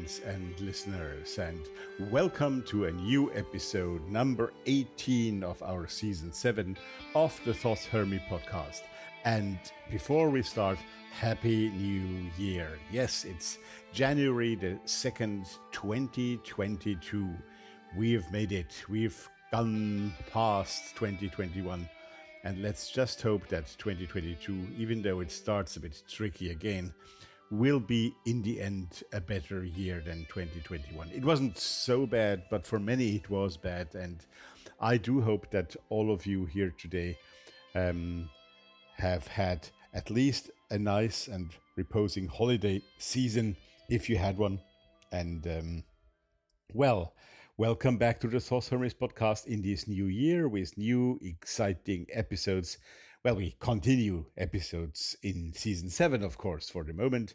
Friends and listeners, and welcome to a new episode, number 18 of our season 7 of the Thoth Hermes podcast. And before we start, Happy New Year. Yes, it's January the 2nd, 2022. We've made it. We've gone past 2021. And let's just hope that 2022, even though it starts a bit tricky again, will be in the end a better year than 2021. It wasn't so bad, but for many it was bad. And I do hope that all of you here today um, have had at least a nice and reposing holiday season if you had one. And um, well, welcome back to the Thoth Hermes podcast in this new year with new exciting episodes well, we continue episodes in season seven, of course, for the moment.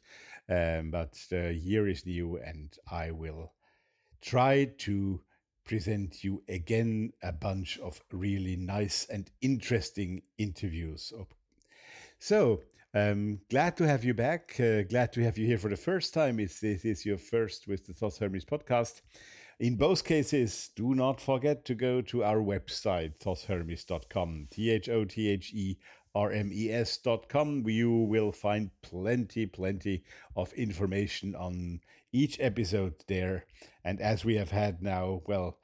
Um, but the year is new, and I will try to present you again a bunch of really nice and interesting interviews. So, um, glad to have you back. Uh, glad to have you here for the first time. It's, this is your first with the Thoth Hermes podcast. In both cases, do not forget to go to our website, thothhermes.com, T H O T H E R M E S.com. You will find plenty, plenty of information on each episode there. And as we have had now, well,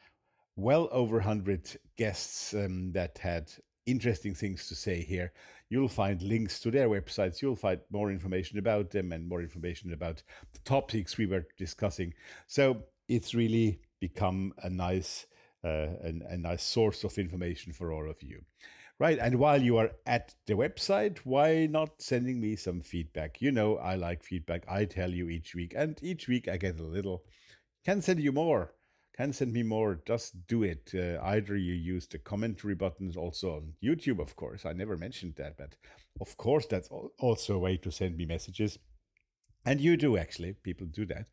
well over 100 guests um, that had interesting things to say here. You'll find links to their websites. You'll find more information about them and more information about the topics we were discussing. So it's really become a nice uh, a, a, nice source of information for all of you. Right. And while you are at the website, why not sending me some feedback? You know, I like feedback. I tell you each week, and each week I get a little. Can send you more. Can send me more. Just do it. Uh, either you use the commentary buttons also on YouTube, of course. I never mentioned that, but of course, that's also a way to send me messages and you do actually, people do that.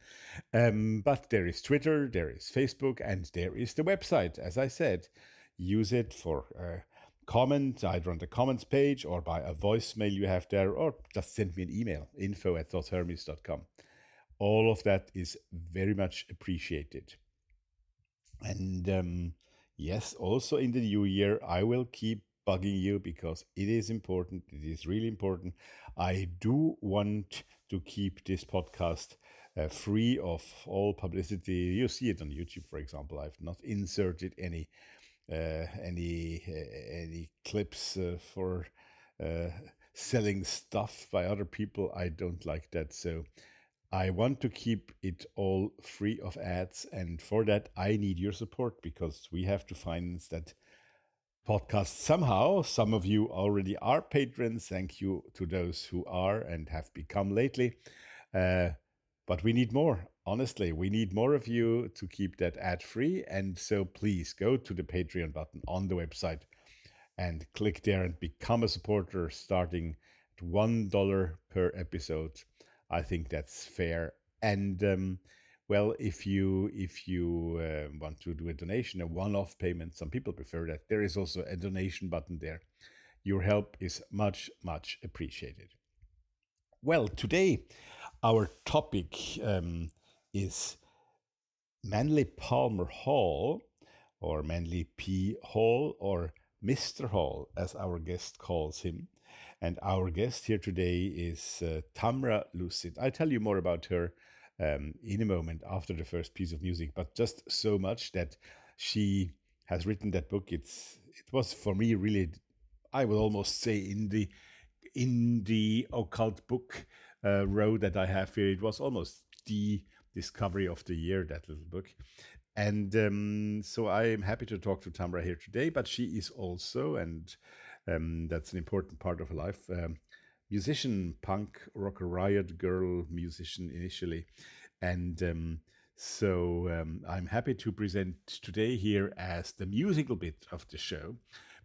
Um, but there is Twitter, there is Facebook, and there is the website. As I said, use it for uh, comment either on the comments page or by a voicemail you have there, or just send me an email info at thothhermes.com. All of that is very much appreciated. And um, yes, also in the new year, I will keep bugging you because it is important. It is really important. I do want to keep this podcast uh, free of all publicity. You see it on YouTube, for example. I've not inserted any uh, any uh, any clips uh, for uh, selling stuff by other people. I don't like that. So. I want to keep it all free of ads, and for that, I need your support because we have to finance that podcast somehow. Some of you already are patrons. Thank you to those who are and have become lately. Uh, but we need more. Honestly, we need more of you to keep that ad free. And so please go to the Patreon button on the website and click there and become a supporter starting at $1 per episode. I think that's fair. And um, well, if you if you uh, want to do a donation, a one-off payment, some people prefer that. There is also a donation button there. Your help is much much appreciated. Well, today our topic um, is Manly Palmer Hall, or Manly P Hall, or Mr. Hall, as our guest calls him. And our guest here today is uh, Tamra Lucid. I'll tell you more about her um, in a moment after the first piece of music, but just so much that she has written that book. It's it was for me really, I would almost say in the in the occult book uh, road that I have here, it was almost the discovery of the year that little book. And um, so I am happy to talk to Tamra here today, but she is also, and Um, that's an important part of her life. Um, musician, punk, rocker, riot girl musician initially. And um, so um, I'm happy to present today here as the musical bit of the show.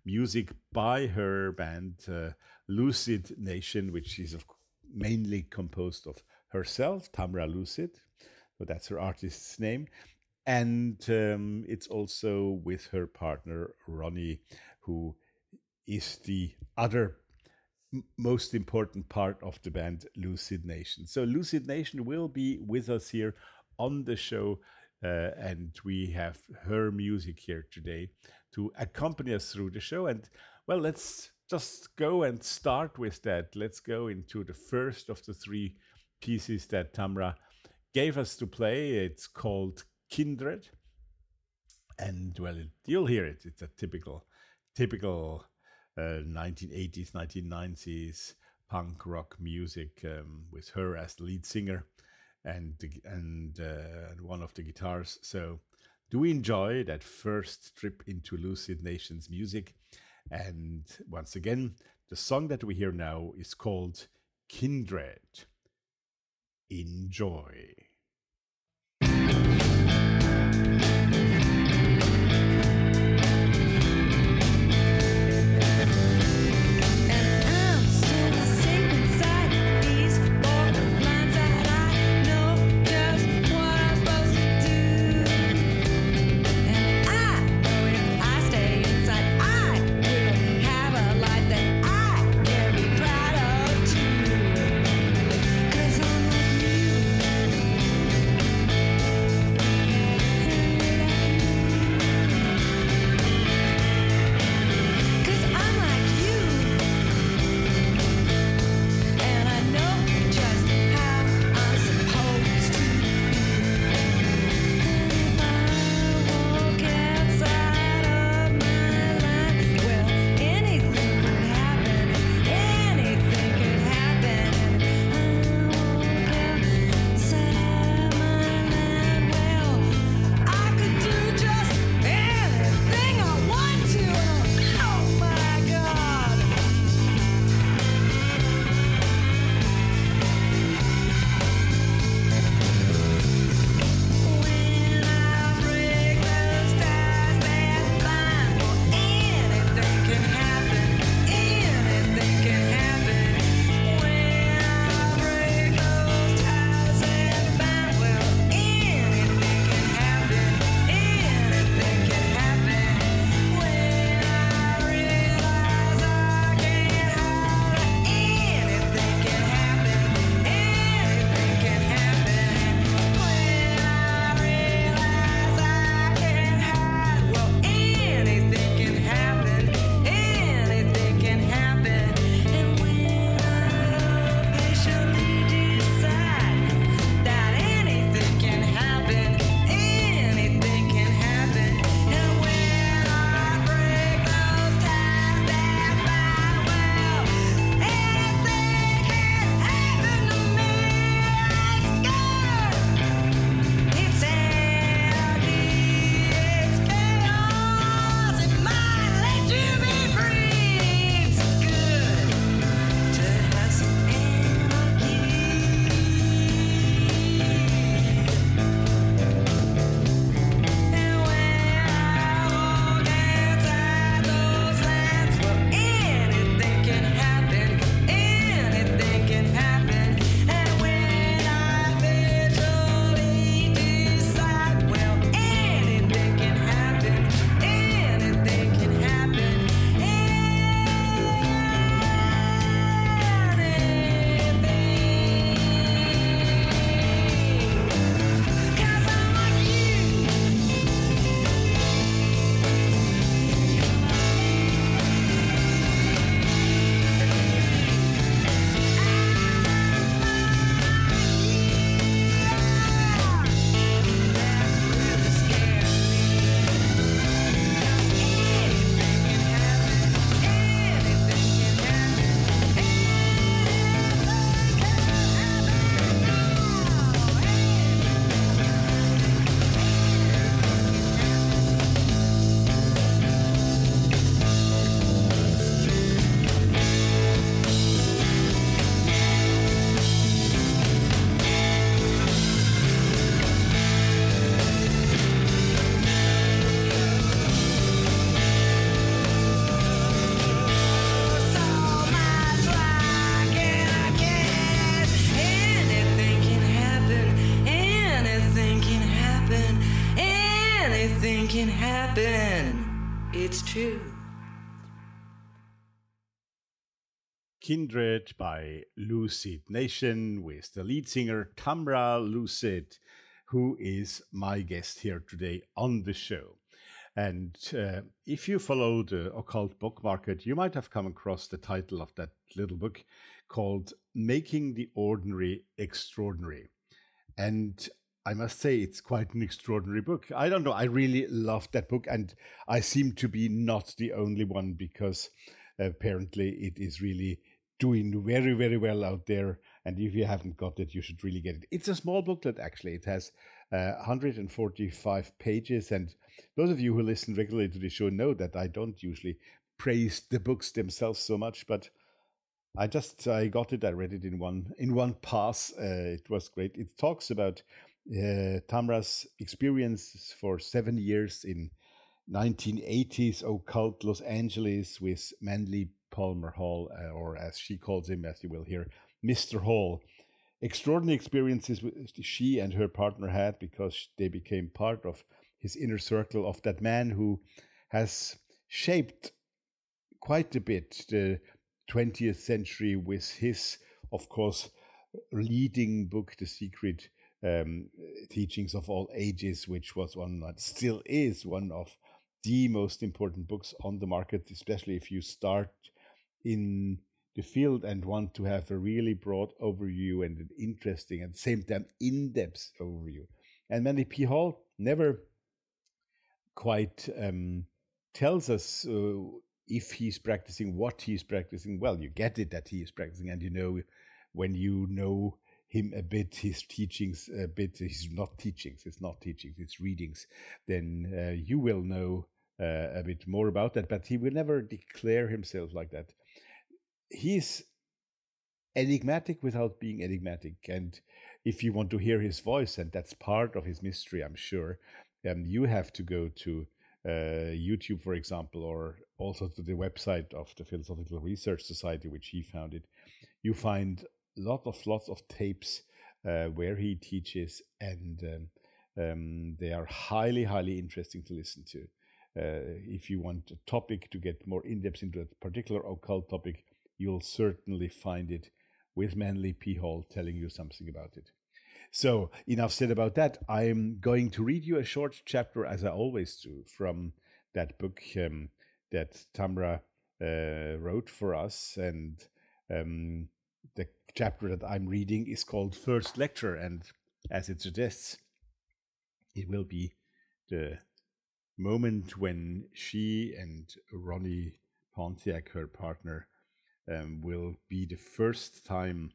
Music by her band uh, Lucid Nation, which is mainly composed of herself, Tamra Lucid. So that's her artist's name. And um, it's also with her partner, Ronnie, who is the other most important part of the band Lucid Nation. So Lucid Nation will be with us here on the show, uh, and we have her music here today to accompany us through the show. And well, let's just go and start with that. Let's go into the first of the three pieces that Tamra gave us to play. It's called Kindred. And well, you'll hear it. It's a typical, typical uh, 1980s, 1990s punk rock music um, with her as the lead singer and and uh, one of the guitars. So, do we enjoy that first trip into Lucid Nation's music? And once again, the song that we hear now is called Kindred. Enjoy. Kindred by Lucid Nation with the lead singer Tamra Lucid, who is my guest here today on the show. And uh, if you follow the occult book market, you might have come across the title of that little book called Making the Ordinary Extraordinary. And I must say, it's quite an extraordinary book. I don't know. I really loved that book, and I seem to be not the only one because apparently it is really doing very, very well out there. And if you haven't got it, you should really get it. It's a small booklet, actually. It has uh, 145 pages. And those of you who listen regularly to the show know that I don't usually praise the books themselves so much, but I just I got it. I read it in one in one pass. Uh, it was great. It talks about uh, Tamra's experience for seven years in 1980s occult Los Angeles with Manly Palmer Hall, uh, or as she calls him, as you will hear, Mr. Hall. Extraordinary experiences she and her partner had because they became part of his inner circle of that man who has shaped quite a bit the 20th century with his, of course, leading book, The Secret um, teachings of all ages, which was one that still is one of the most important books on the market, especially if you start in the field and want to have a really broad overview and an interesting at the same time in-depth overview. And Manly P. Hall never quite um, tells us uh, if he's practicing what he's practicing. Well, you get it that he is practicing, and you know when you know him a bit, his teachings a bit, he's not teachings, it's not teachings, it's readings, then uh, you will know uh, a bit more about that. But he will never declare himself like that. He's enigmatic without being enigmatic. And if you want to hear his voice, and that's part of his mystery, I'm sure, um, you have to go to uh, YouTube, for example, or also to the website of the Philosophical Research Society, which he founded. You find lot of lots of tapes uh, where he teaches, and um, um, they are highly, highly interesting to listen to. Uh, if you want a topic to get more in depth into a particular occult topic, you'll certainly find it with Manly P. Hall telling you something about it. So, enough said about that. I'm going to read you a short chapter, as I always do, from that book um, that Tamra uh, wrote for us. And um, the chapter that I'm reading is called First Lecture, and as it suggests, it will be the moment when she and Ronnie Pontiac, her partner, um, will be the first time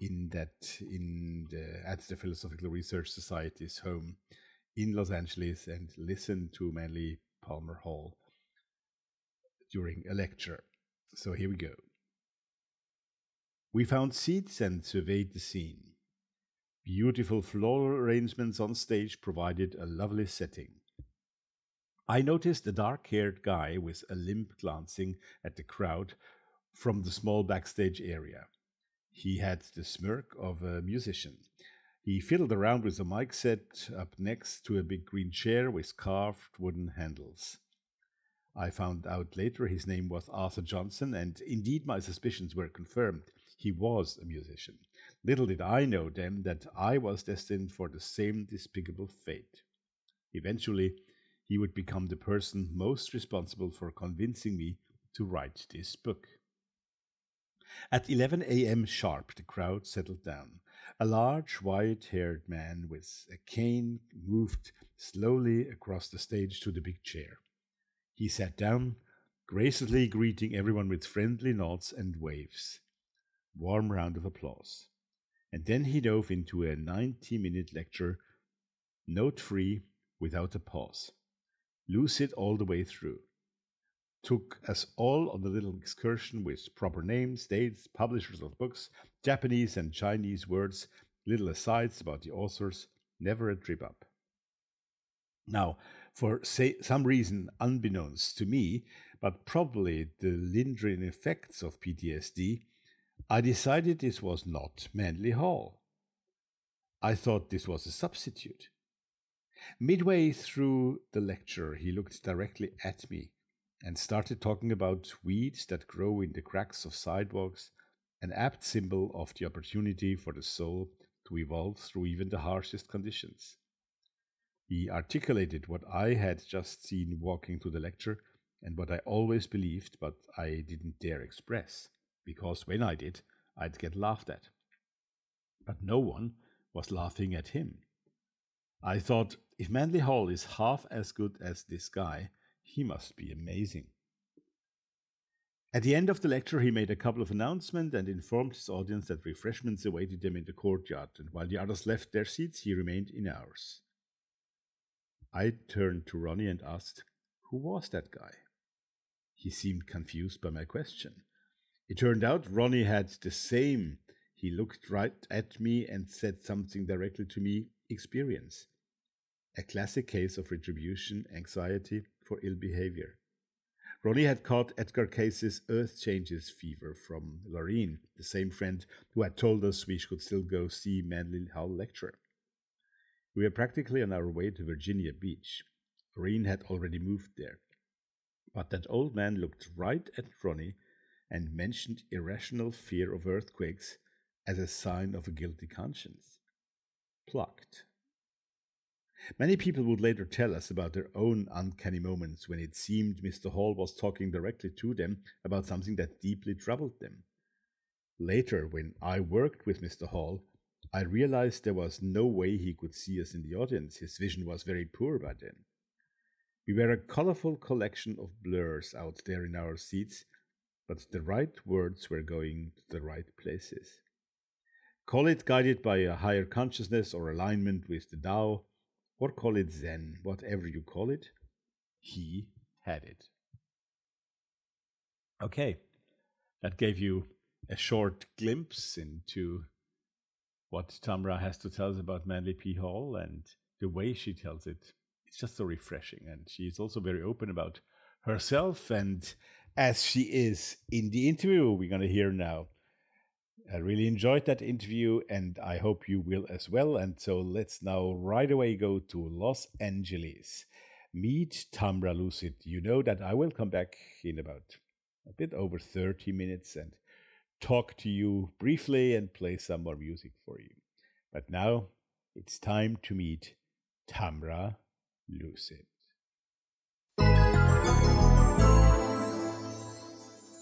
in that in the at the Philosophical Research Society's home in Los Angeles and listen to Manly Palmer Hall during a lecture. So here we go. We found seats and surveyed the scene. Beautiful floral arrangements on stage provided a lovely setting. I noticed a dark haired guy with a limp glancing at the crowd from the small backstage area. He had the smirk of a musician. He fiddled around with a mic set up next to a big green chair with carved wooden handles. I found out later his name was Arthur Johnson, and indeed my suspicions were confirmed. He was a musician. Little did I know then that I was destined for the same despicable fate. Eventually, he would become the person most responsible for convincing me to write this book. At 11 a.m. sharp, the crowd settled down. A large, white haired man with a cane moved slowly across the stage to the big chair. He sat down, graciously greeting everyone with friendly nods and waves warm round of applause. And then he dove into a 90 minute lecture, note free, without a pause. Lucid all the way through. Took us all on a little excursion with proper names, dates, publishers of books, Japanese and Chinese words, little asides about the authors, never a trip up. Now, for say, some reason unbeknownst to me, but probably the lingering effects of PTSD, I decided this was not Manly Hall. I thought this was a substitute. Midway through the lecture, he looked directly at me and started talking about weeds that grow in the cracks of sidewalks, an apt symbol of the opportunity for the soul to evolve through even the harshest conditions. He articulated what I had just seen walking to the lecture and what I always believed, but I didn't dare express, because when I did, I'd get laughed at. But no one was laughing at him. I thought, if Manly Hall is half as good as this guy, he must be amazing. At the end of the lecture, he made a couple of announcements and informed his audience that refreshments awaited them in the courtyard, and while the others left their seats, he remained in ours. I turned to Ronnie and asked, Who was that guy? He seemed confused by my question. It turned out Ronnie had the same. He looked right at me and said something directly to me experience. A classic case of retribution anxiety for ill behavior. Ronnie had caught Edgar Cayce's Earth Changes fever from Lorene, the same friend who had told us we should still go see Manly Hall lecture. We were practically on our way to Virginia Beach. Lorene had already moved there. But that old man looked right at Ronnie and mentioned irrational fear of earthquakes as a sign of a guilty conscience. Plucked. Many people would later tell us about their own uncanny moments when it seemed Mr. Hall was talking directly to them about something that deeply troubled them. Later, when I worked with Mr. Hall, I realized there was no way he could see us in the audience. His vision was very poor by then. We were a colorful collection of blurs out there in our seats, but the right words were going to the right places. Call it guided by a higher consciousness or alignment with the Tao, or call it Zen, whatever you call it. He had it. Okay, that gave you a short glimpse into what Tamra has to tell us about Manly P. Hall and the way she tells it it's just so refreshing. And she's also very open about herself and as she is in the interview we're going to hear now. I really enjoyed that interview and I hope you will as well. And so let's now right away go to Los Angeles. Meet Tamra Lucid. You know that I will come back in about a bit over 30 minutes and talk to you briefly and play some more music for you. But now it's time to meet Tamra lucid.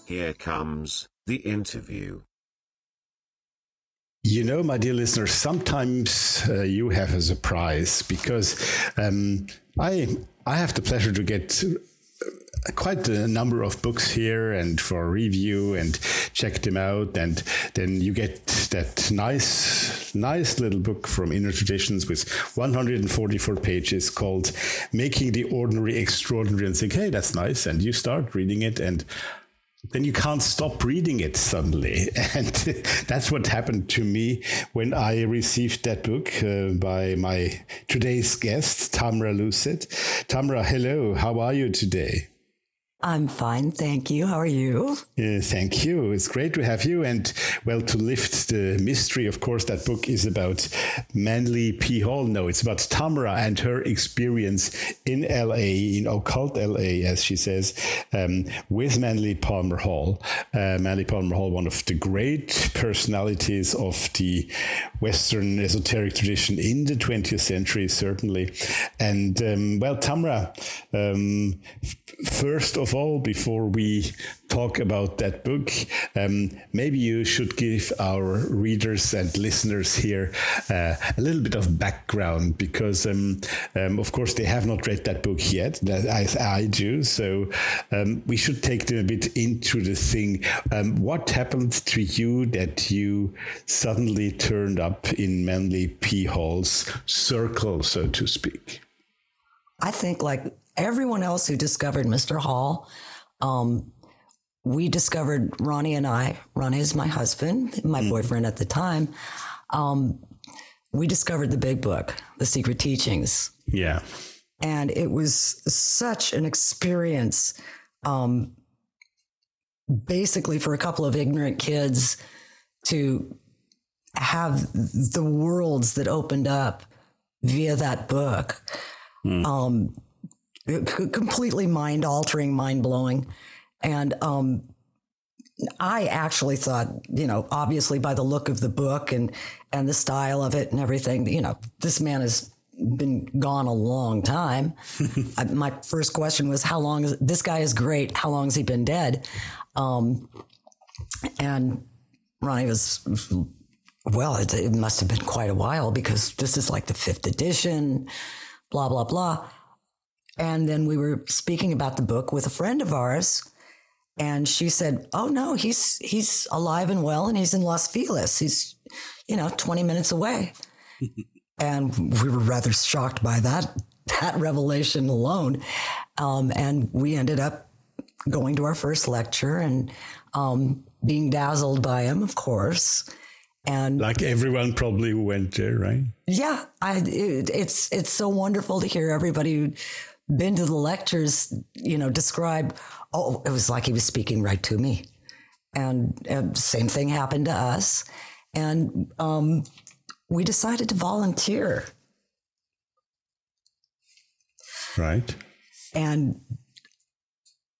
Here comes the interview. You know, my dear listeners, sometimes uh, you have a surprise because um, I I have the pleasure to get quite a number of books here and for review and check them out. And then you get that nice nice little book from inner traditions with 144 pages called making the ordinary extraordinary and think hey that's nice. And you start reading it and then you can't stop reading it suddenly. And that's what happened to me when I received that book uh, by my today's guest, Tamra Lucid. Tamra, hello. How are you today? I'm fine, thank you. How are you? Uh, thank you. It's great to have you. And well, to lift the mystery, of course, that book is about Manly P. Hall. No, it's about Tamra and her experience in LA, in occult LA, as she says, um, with Manly Palmer Hall. Uh, Manly Palmer Hall, one of the great personalities of the Western esoteric tradition in the 20th century, certainly. And um, well, Tamra, um, first of before we talk about that book, um, maybe you should give our readers and listeners here uh, a little bit of background because, um, um, of course, they have not read that book yet, as I do. So um, we should take them a bit into the thing. Um, what happened to you that you suddenly turned up in Manly P. Hall's circle, so to speak? I think, like everyone else who discovered Mr. Hall, um, we discovered Ronnie and I. Ronnie is my husband, my mm. boyfriend at the time. Um, we discovered the big book, The Secret Teachings. Yeah. And it was such an experience, um, basically, for a couple of ignorant kids to have the worlds that opened up via that book. Um, c- completely mind altering, mind blowing. And um, I actually thought, you know, obviously by the look of the book and and the style of it and everything, you know, this man has been gone a long time. I, my first question was, how long is this guy is great? How long has he been dead? Um, and Ronnie was, well, it, it must have been quite a while because this is like the fifth edition, blah blah blah. And then we were speaking about the book with a friend of ours and she said, "Oh no, he's he's alive and well, and he's in Los Feliz. He's, you know, twenty minutes away." and we were rather shocked by that that revelation alone. Um, and we ended up going to our first lecture and um, being dazzled by him, of course. And Like everyone probably who went there, right? yeah, I it, it's it's so wonderful to hear everybody who'd been to the lectures, you know, describe. Oh, it was like he was speaking right to me, and, and same thing happened to us, and um, we decided to volunteer, Right. and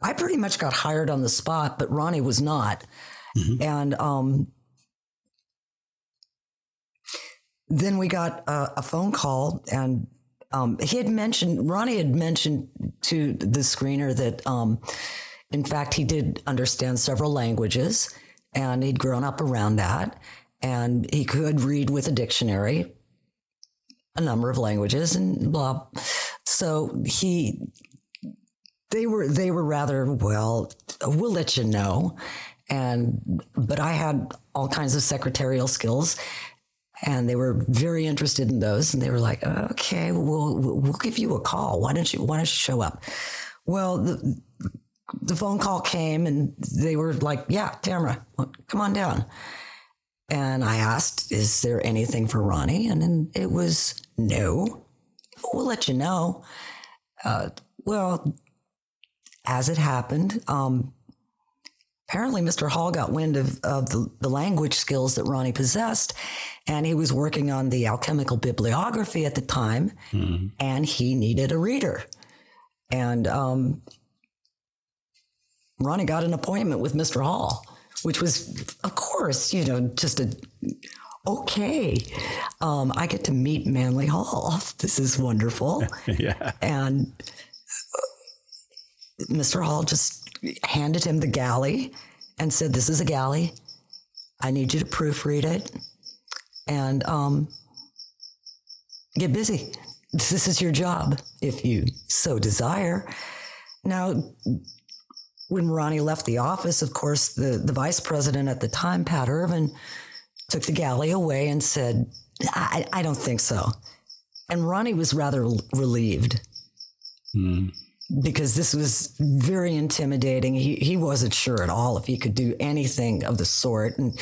I pretty much got hired on the spot, but Ronnie was not, and um, then we got a, a phone call and um, he had mentioned ronnie had mentioned to the screener that um, in fact he did understand several languages and he'd grown up around that and he could read with a dictionary a number of languages and blah. So he they were they were rather well we'll let you know. And but i had all kinds of secretarial skills and they were very interested in those and they were like okay we'll we'll give you a call. Why don't you why don't you show up? Well the the phone call came and they were like yeah tamara come on down. And i asked is there anything for ronnie? And then it was no. We'll let you know. Uh, well as it happened um, apparently Mr. Hall got wind of, of the, the language skills that Ronnie possessed, and he was working on the alchemical bibliography at the time, and he needed a reader. And um, Ronnie got an appointment with Mr. Hall, which was, of course, you know, just a okay. Um, I get to meet Manly Hall. This is wonderful. yeah. And Mr. Hall just handed him the galley and said, This is a galley. I need you to proofread it and um, get busy. This is your job if you so desire. Now, when Ronnie left the office, of course, the, the vice president at the time, Pat Irvin, took the galley away and said, I, I don't think so. And Ronnie was rather relieved because this was very intimidating. He, he wasn't sure at all if he could do anything of the sort. And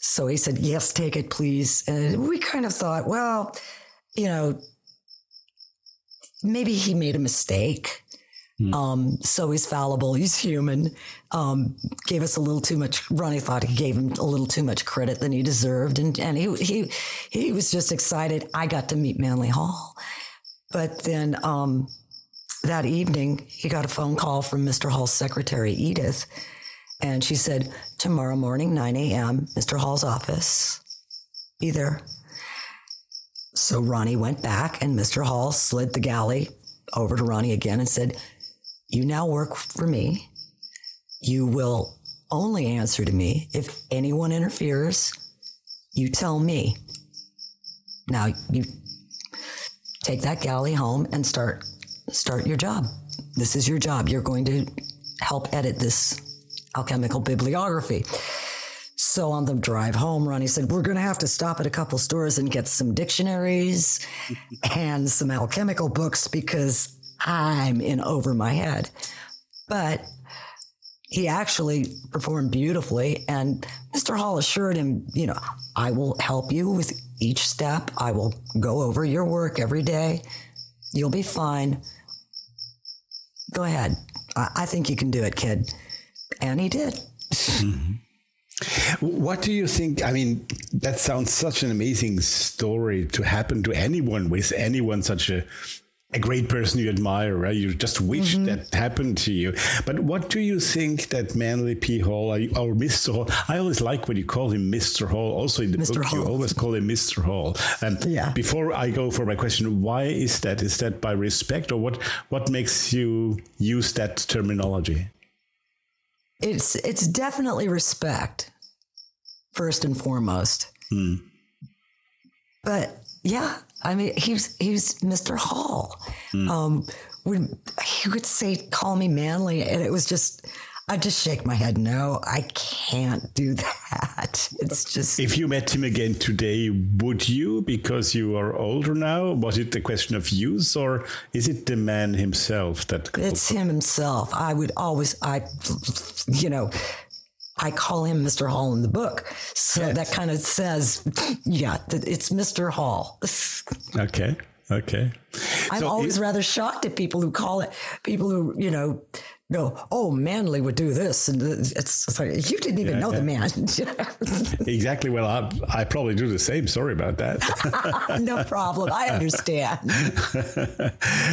so he said, Yes, take it, please. And we kind of thought, well, you know, maybe he made a mistake. Um, so he's fallible. He's human. Um, gave us a little too much. Ronnie thought he gave him a little too much credit than he deserved, and and he he he was just excited. I got to meet Manly Hall, but then um, that evening he got a phone call from Mr. Hall's secretary Edith, and she said tomorrow morning nine a.m. Mr. Hall's office. Be there. So Ronnie went back, and Mr. Hall slid the galley over to Ronnie again and said, You now work for me. You will only answer to me if anyone interferes. You tell me. Now you take that galley home and start start your job. This is your job. You're going to help edit this alchemical bibliography. So on the drive home, Ronnie said, We're going to have to stop at a couple stores and get some dictionaries and some alchemical books because I'm in over my head. But he actually performed beautifully. And Mr. Hall assured him, You know, I will help you with each step. I will go over your work every day. You'll be fine. Go ahead. I, I think you can do it, kid. And he did. Mm-hmm. What do you think? I mean, that sounds such an amazing story to happen to anyone with anyone such a a great person you admire, right? You just wish mm-hmm. that happened to you. But what do you think that Manly P. Hall or Mr. Hall? I always like when you call him Mr. Hall. Also in the Mr. book, Hall. you always call him Mr. Hall. And yeah. before I go for my question, why is that? Is that by respect, or what? What makes you use that terminology? It's it's definitely respect, first and foremost. Hmm. But yeah, I mean, he was he was Mr. Hall. Hmm. Um, when he would say, "Call me manly," and it was just. I just shake my head. No, I can't do that. It's just. If you met him again today, would you? Because you are older now. Was it the question of use, or is it the man himself that? It's him himself. I would always, I, you know, I call him Mr. Hall in the book. So yes. that kind of says, yeah, it's Mr. Hall. okay. Okay. I'm so always rather shocked at people who call it, people who, you know, go, oh, Manly would do this. And it's, it's like, you didn't even yeah, know yeah. the man. exactly. Well, I, I, probably do the same. Sorry about that. no problem. I understand.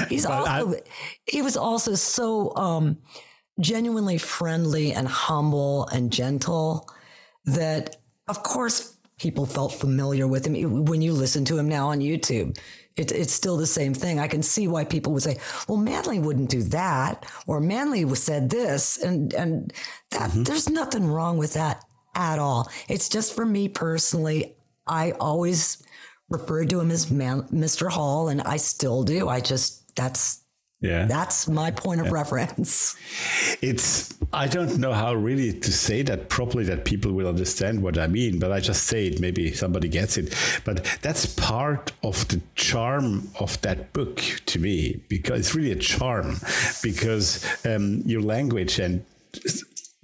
He's but also, I, he was also so, um, genuinely friendly and humble and gentle that, of course, people felt familiar with him. When you listen to him now on YouTube, it, it's still the same thing. I can see why people would say, well, Manly wouldn't do that, or Manly said this. And, and that, mm-hmm. there's nothing wrong with that at all. It's just for me personally, I always referred to him as Man, Mr. Hall, and I still do. I just, that's yeah. That's my point of yeah. reference. It's, I don't know how really to say that properly that people will understand what I mean, but I just say it. Maybe somebody gets it. But that's part of the charm of that book to me, because it's really a charm, because um, your language and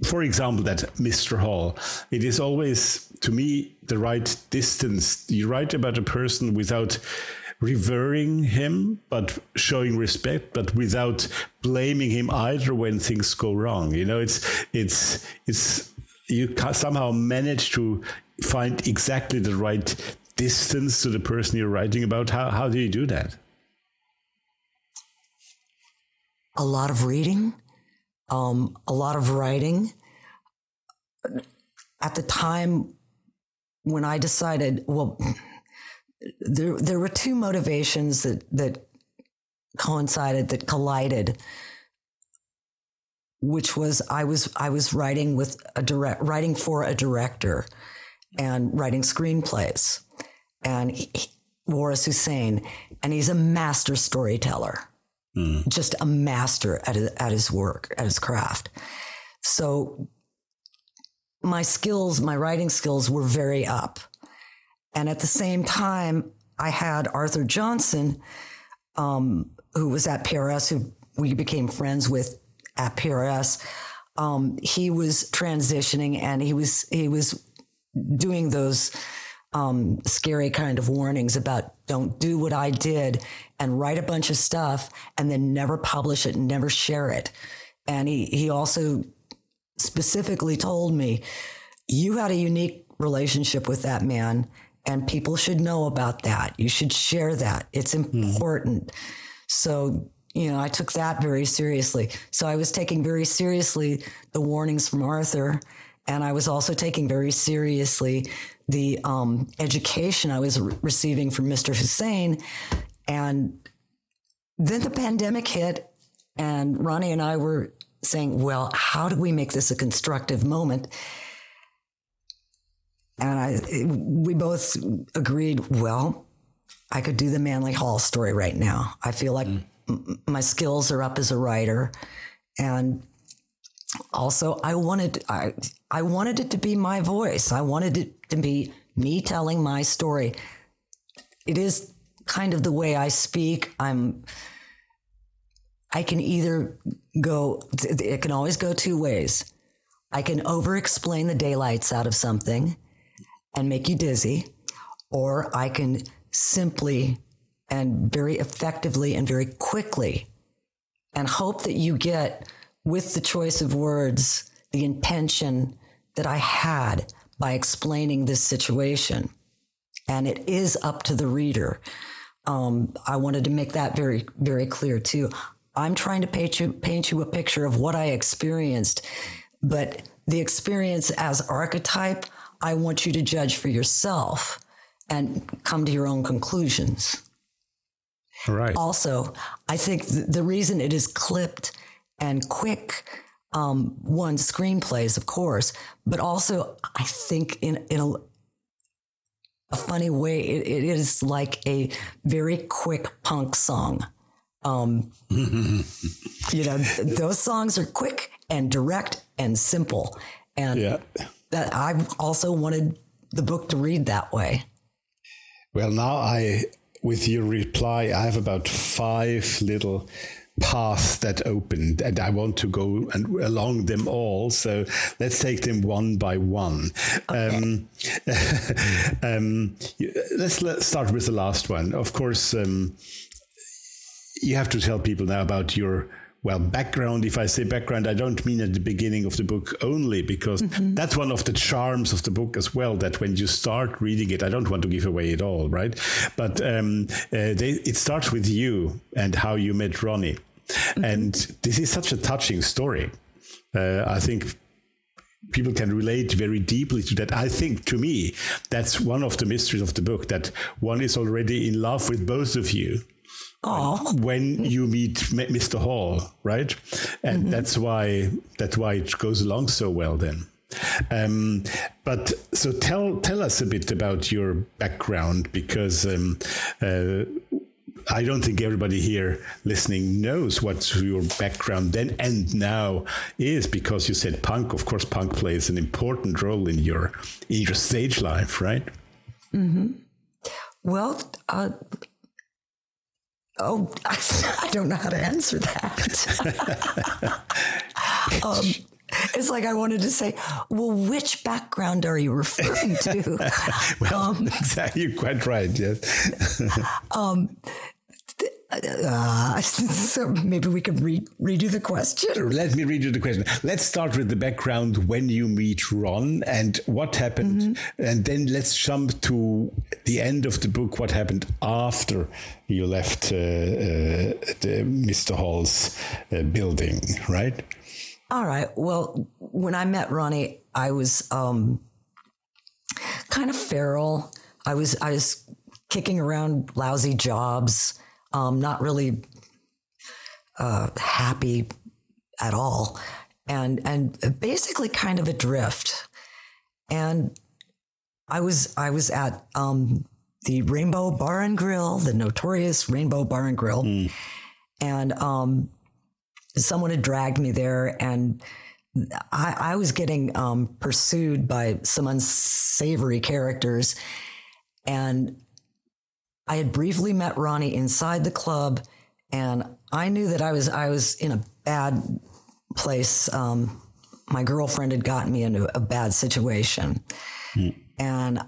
for example, that Mr. Hall, it is always, to me, the right distance. You write about a person without revering him, but showing respect, but without blaming him either when things go wrong. You know, it's it's it's you somehow manage to find exactly the right distance to the person you're writing about. How how do you do that? A lot of reading, um, a lot of writing. At the time when I decided, well, there there were two motivations that that coincided that collided which was I was I was writing with a direct writing for a director and writing screenplays. And he, Waris Hussein and he's a master storyteller. Mm. just a master at his, at his work at his craft. So my skills my writing skills were very up and at the same time, I had Arthur Johnson, um, who was at PRS, who we became friends with at PRS. Um, he was transitioning and he was he was doing those um, scary kind of warnings about don't do what I did and write a bunch of stuff and then never publish it and never share it. And he he also specifically told me you had a unique relationship with that man and people should know about that. You should share that. It's hmm. important. Mm. So, you know, I took that very seriously. So I was taking very seriously the warnings from Arthur. And I was also taking very seriously the um, education I was re- receiving from Mr. Hussein. And then the pandemic hit, and Ronnie and I were saying, well, how do we make this a constructive moment? And I, we both agreed, well, I could do the Manly Hall story right now. I feel like mm. m- my skills are up as a writer. And also I wanted, I, I wanted it to be my voice. I wanted it to be me telling my story. It is kind of the way I speak. I'm, I can either go, it can always go two ways. I can over explain the daylights out of something and make you dizzy, or I can simply and very effectively and very quickly and hope that you get with the choice of words the intention that I had by explaining this situation. And it is up to the reader. Um, I wanted to make that very, very clear too. I'm trying to paint you, paint you a picture of what I experienced, but the experience as archetype, I want you to judge for yourself and come to your own conclusions. Right. Also, I think th- the reason it is clipped and quick, um, one screenplays, of course, but also I think in in a, a funny way, it, it is like a very quick punk song. Um, you know, th- those songs are quick and direct and simple, and Yeah. That I also wanted the book to read that way. Well, now I, with your reply, I have about five little paths that opened, and I want to go and along them all. So let's take them one by one. Um, um, let's, let's start with the last one. Of course, um, you have to tell people now about your well background if i say background i don't mean at the beginning of the book only because that's one of the charms of the book as well that when you start reading it i don't want to give away it all right? But um, uh, they, it starts with you and how you met ronnie. And this is such a touching story. Uh, i think people can relate very deeply to that. I think to me, that's one of the mysteries of the book that one is already in love with both of you Oh, when you meet Mr. Hall, right? And that's why that's why it goes along so well then. Um, but so tell tell us a bit about your background because um, uh, I don't think everybody here listening knows what your background then and now is because you said punk. Of course, punk plays an important role in your in your stage life, right? Well, uh, oh, I, don't know how to answer that. um, it's like I wanted to say, well, which background are you referring to? Well, exactly. You're quite right. Yes. Uh, so maybe we could re- redo the question. Let me read you the question. Let's start with the background when you meet Ron and what happened. And then let's jump to the end of the book, what happened after you left uh, uh, the Mr. Hall's uh, building, right? All right. Well, when I met Ronnie, I was um, kind of feral. I was I was kicking around lousy jobs, um, not really uh, happy at all, and and basically kind of adrift. And I was I was at um, the Rainbow Bar and Grill, the notorious Rainbow Bar and Grill, and um, someone had dragged me there and I, I was getting um, pursued by some unsavory characters. And I had briefly met Ronnie inside the club and I knew that I was I was in a bad place. Um, my girlfriend had gotten me into a bad situation. And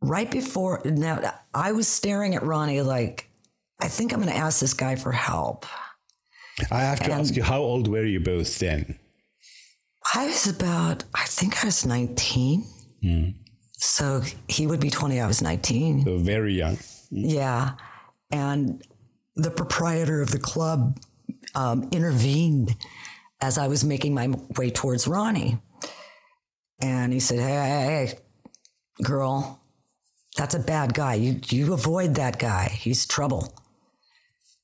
right before now I was staring at Ronnie like, I think I'm gonna ask this guy for help. I have to ask you, how old were you both then? I was about, I think I was 19. So he would be 20, I was 19. So very young. Yeah. And the proprietor of the club um, intervened as I was making my way towards Ronnie. And he said, Hey, hey, hey, girl, that's a bad guy. You, you avoid that guy. He's trouble.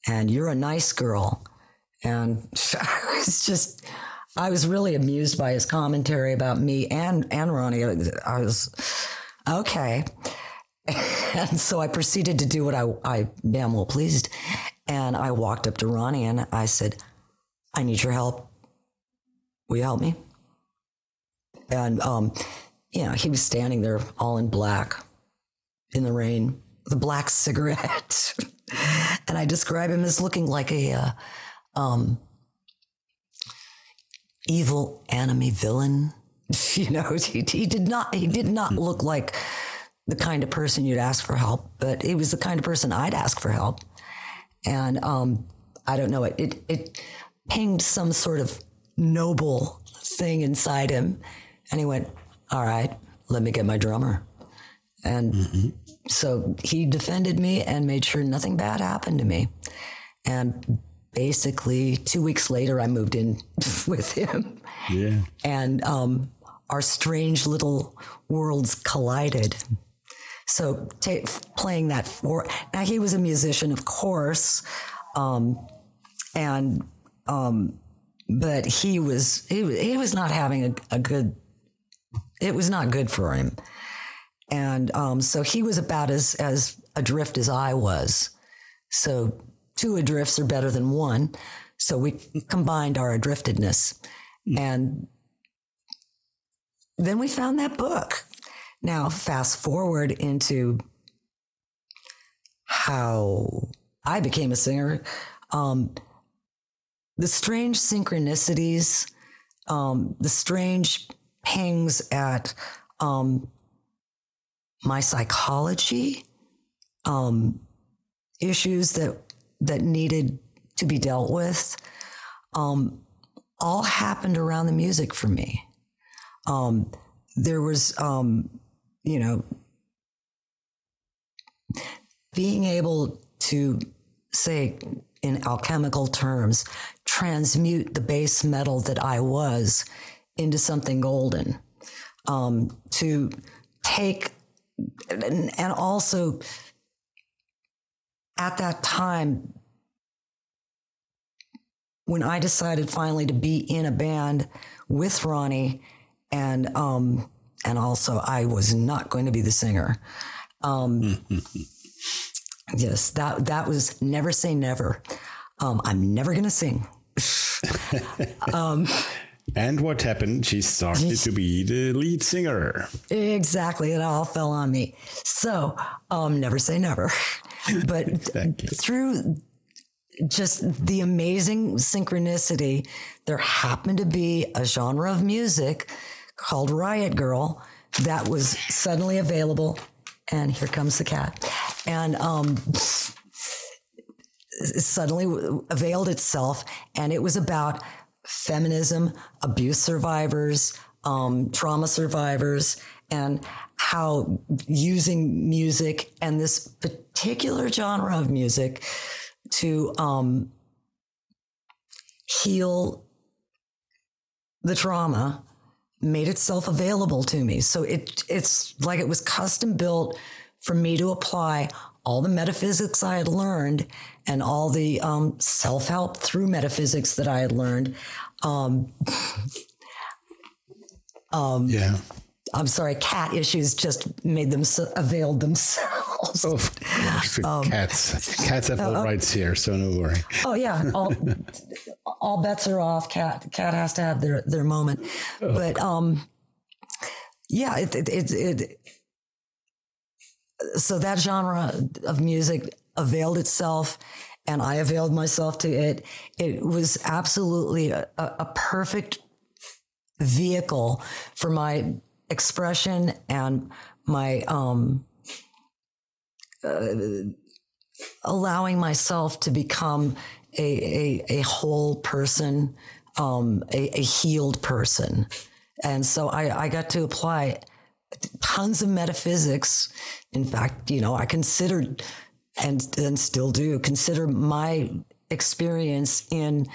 And you're a nice girl. And I was just, I was really amused by his commentary about me and, and Ronnie. I was, okay. And so I proceeded to do what I, I damn well pleased. And I walked up to Ronnie and I said, I need your help. Will you help me? And, um, you know, he was standing there all in black in the rain the black cigarette. and I describe him as looking like a, uh, um, evil enemy villain. You know, he, he did not, he did not look like the kind of person you'd ask for help, but he was the kind of person I'd ask for help. And um, I don't know, it, it it pinged some sort of noble thing inside him, And he went, All right, let me get my drummer. And mm-hmm. so he defended me and made sure nothing bad happened to me. And basically, two weeks later, I moved in with him. Yeah. And um, our strange little worlds collided. So t- playing that for now, he was a musician, of course, um, and um, but he was he, he was not having a, a, good. It was not good for him, and um, so he was about as as adrift as I was. So two adrifts are better than one. So we combined our adriftedness, and then we found that book. Now, fast forward into how I became a singer. Um, the strange synchronicities, um, the strange pangs at um, my psychology, um, issues that that needed to be dealt with, um, all happened around the music for me. Um, there was, um, you know, being able to say in alchemical terms, transmute the base metal that I was into something golden. Um, to take, and, and also at that time, when I decided finally to be in a band with Ronnie, and um, and also I was not going to be the singer. Um, yes, that that was never say never. Um, I'm never going to sing. um, and what happened? She started to be the lead singer. Exactly. It all fell on me. So, um, never say never. But through just the amazing synchronicity, there happened to be a genre of music called Riot Girl that was suddenly available. And here comes the cat. And um, suddenly availed itself, and it was about feminism, abuse survivors, um, trauma survivors, and how using music and this particular genre of music to um, heal the trauma made itself available to me. So it it's like it was custom built for me to apply all the metaphysics I had learned and all the um, self help through metaphysics that I had learned. Um, um, yeah. I'm sorry, cat issues just made them so, availed themselves. Oh, um, cats, cats have all uh, rights here, so no worry. Oh yeah, all, all bets are off. Cat, cat has to have their their moment, oh. but um, yeah, it it, it it so that genre of music availed itself and I availed myself to it. It was absolutely a, a perfect vehicle for my expression and my um, uh, allowing myself to become a, a, a whole person, um, a, a, healed person. And so I, I got to apply tons of metaphysics. In fact, you know, I considered and, still do consider my experience in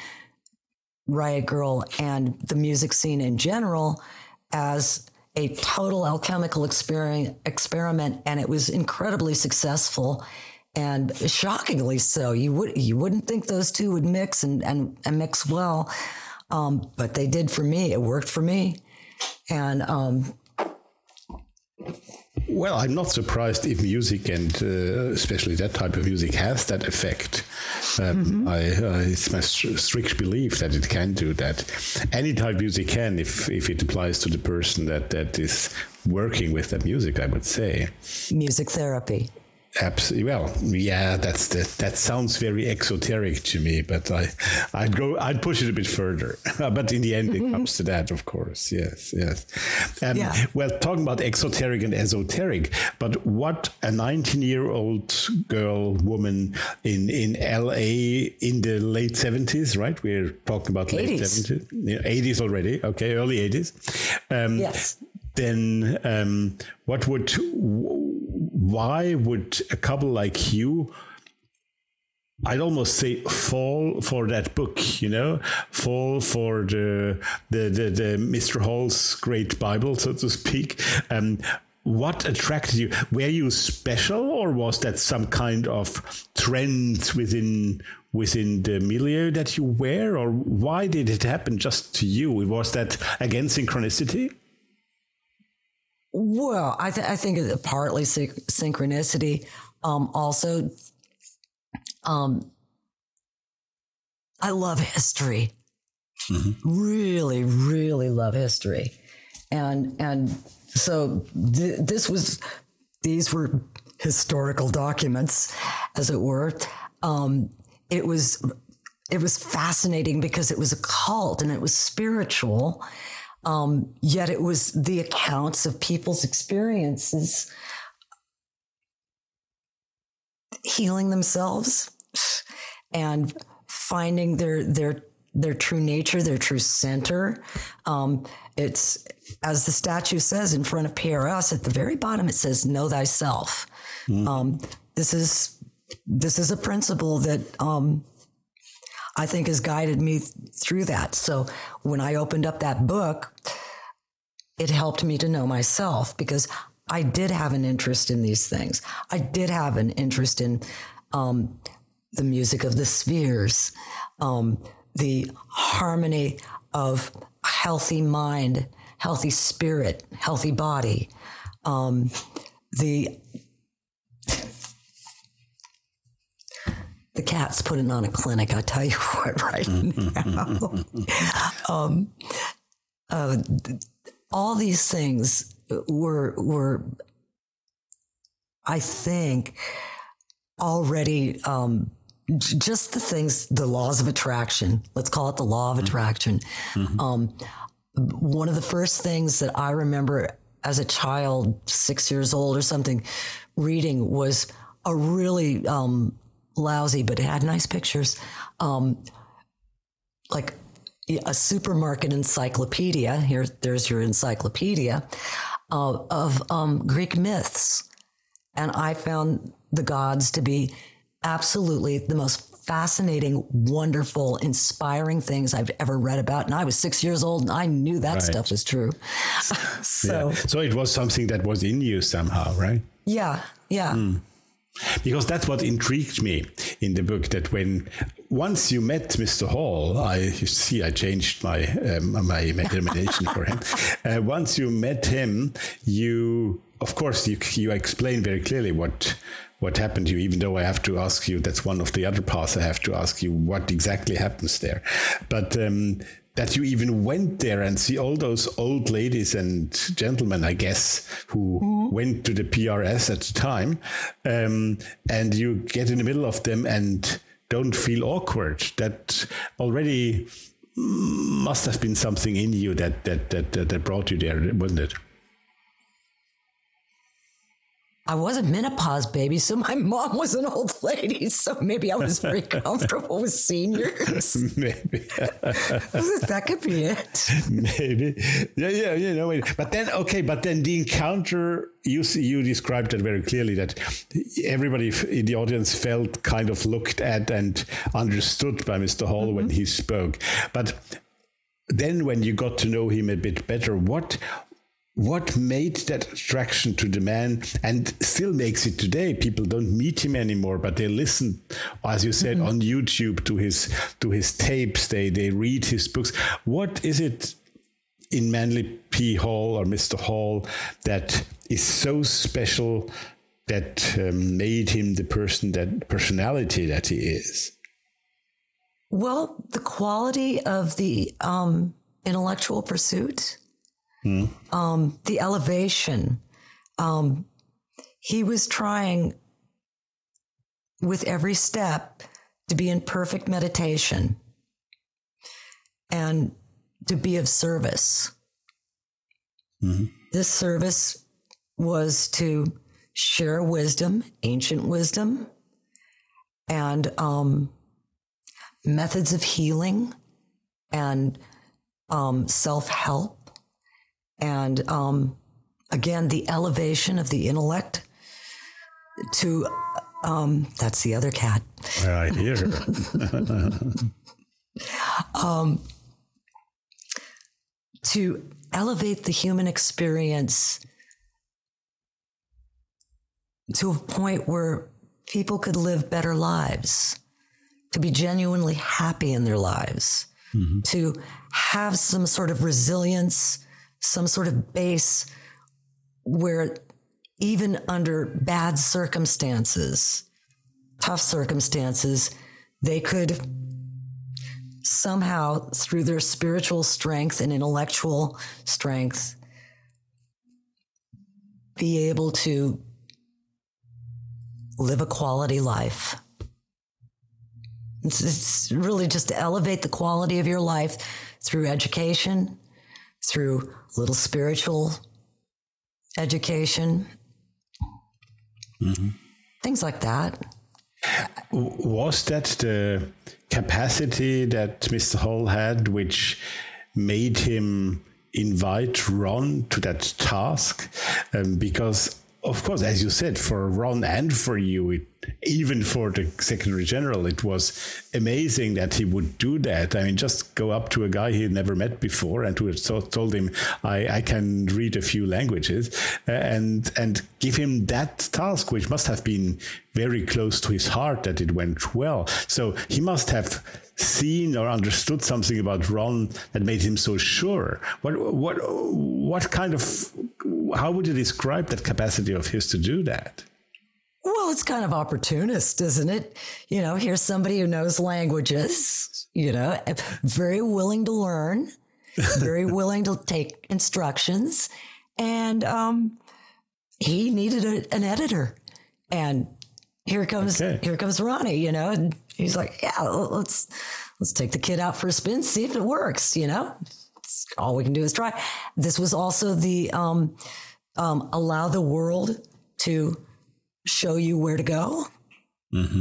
Riot Girl and the music scene in general as a total alchemical experiment, and it was incredibly successful and shockingly so. You would you wouldn't think those two would mix and and, and mix well, um, but they did for me. It worked for me, and um, well, I'm not surprised if music and uh, especially that type of music has that effect. Um, mm-hmm. I, uh, it's my strict belief that it can do that. Any type of music can, if if it applies to the person that that is working with that music. I would say music therapy. Absolutely. Well, yeah, that's the, that sounds very exoteric to me, but I, I'd go, I'd push it a bit further. but in the end, it comes to that, of course. Yes, yes. Um, yeah. Well, talking about exoteric and esoteric, but what a 19-year-old girl, woman in in LA in the late 70s, right? We're talking about late 80s. 70s, yeah, 80s already. Okay, early 80s. Um, yes. Then, um, what would why would a couple like you I'd almost say fall for that book, you know, fall for the the the, the Mr. Hall's great Bible, so to speak. Um, what attracted you? Were you special, or was that some kind of trend within within the milieu that you were, or why did it happen just to you? Was that again synchronicity? Well, I, th- I think it's partly synchronicity. Um, also, um, I love history. Mm-hmm. Really, really love history, and and so th- this was these were historical documents, as it were. Um, it was it was fascinating because it was a cult and it was spiritual um, yet it was the accounts of people's experiences healing themselves and finding their their their true nature, their true center. Um, it's as the statue says in front of PRS at the very bottom. It says, "Know thyself." Mm. Um, this is this is a principle that um, I think has guided me through that. So when I opened up that book, it helped me to know myself because I did have an interest in these things. I did have an interest in um, the music of the spheres, um, the harmony of healthy mind, healthy spirit, healthy body, um, the the cat's putting on a clinic. I tell you what, right now. um, uh, all these things were were, I think, already um, just the things, the laws of attraction. Let's call it the law of mm-hmm. attraction. Mm-hmm. Um, one of the first things that I remember as a child, six years old or something, reading was a really um, lousy, but it had nice pictures. Um, like a supermarket encyclopedia. Here, there's your encyclopedia uh, of um, Greek myths, and I found the gods to be absolutely the most fascinating, wonderful, inspiring things I've ever read about. And I was six years old and I knew that right. stuff was true. so, yeah. so it was something that was in you somehow, right? Yeah. Yeah. Mm because that's what intrigued me in the book that when once you met Mr. Hall, I you see I changed my um, my determination for him. Uh, once you met him, you of course you you explain very clearly what what happened to you. Even though I have to ask you, that's one of the other parts I have to ask you what exactly happens there. But um, that you even went there and see all those old ladies and gentlemen, I guess, who mm-hmm. went to the PRS at the time, um, and you get in the middle of them and don't feel awkward. That already must have been something in you that that that that brought you there, wasn't it? I was a menopause baby, so my mom was an old lady, so maybe I was very comfortable with seniors. Maybe that could be it. Maybe, yeah, yeah, you know. But then, okay, but then the encounter you see, you described it very clearly that everybody in the audience felt kind of looked at and understood by Mr. Hall mm-hmm. when he spoke, but then when you got to know him a bit better, what what made that attraction to the man and still makes it today? People don't meet him anymore but they listen as you said mm-hmm. on youtube to his to his tapes. They they read his books. What is it in manly p. Hall or mr hall that is so special that um, made him the person that personality that he is? Well the quality of the um, intellectual pursuit mm. um, the elevation. Um, he was trying with every step to be in perfect meditation and to be of service. This service was to share wisdom, ancient wisdom, and um, methods of healing and um, self help. And um, again, the elevation of the intellect to um, that's the other cat. Right here. to elevate the human experience to a point where people could live better lives, to be genuinely happy in their lives, to have some sort of resilience, some sort of base where even under bad circumstances, tough circumstances, they could somehow, through their spiritual strength and intellectual strength, be able to live a quality life. It's, it's really just to elevate the quality of your life through education, through little spiritual education, things like that. Was that the capacity that Mr. Hall had, which made him invite Ron to that task? Um, because, of course, as you said, for Ron and for you, it, even for the Secretary General, it was amazing that he would do that. I mean, just go up to a guy he had never met before and who had told him, I, I can read a few languages, uh, and and give him that task, which must have been very close to his heart that it went well. So he must have seen or understood something about Ron that made him so sure. What what what kind of how would you describe that capacity of his to do that? Well, it's kind of opportunist, isn't it? You know, here's somebody who knows languages, you know, very willing to learn, very willing to take instructions. And um, he needed a, an editor. And here comes Okay. here comes Ronnie, you know, and he's like, Yeah, let's let's take the kid out for a spin, see if it works, you know. It's, all we can do is try. This was also the um, um, allow the world to show you where to go.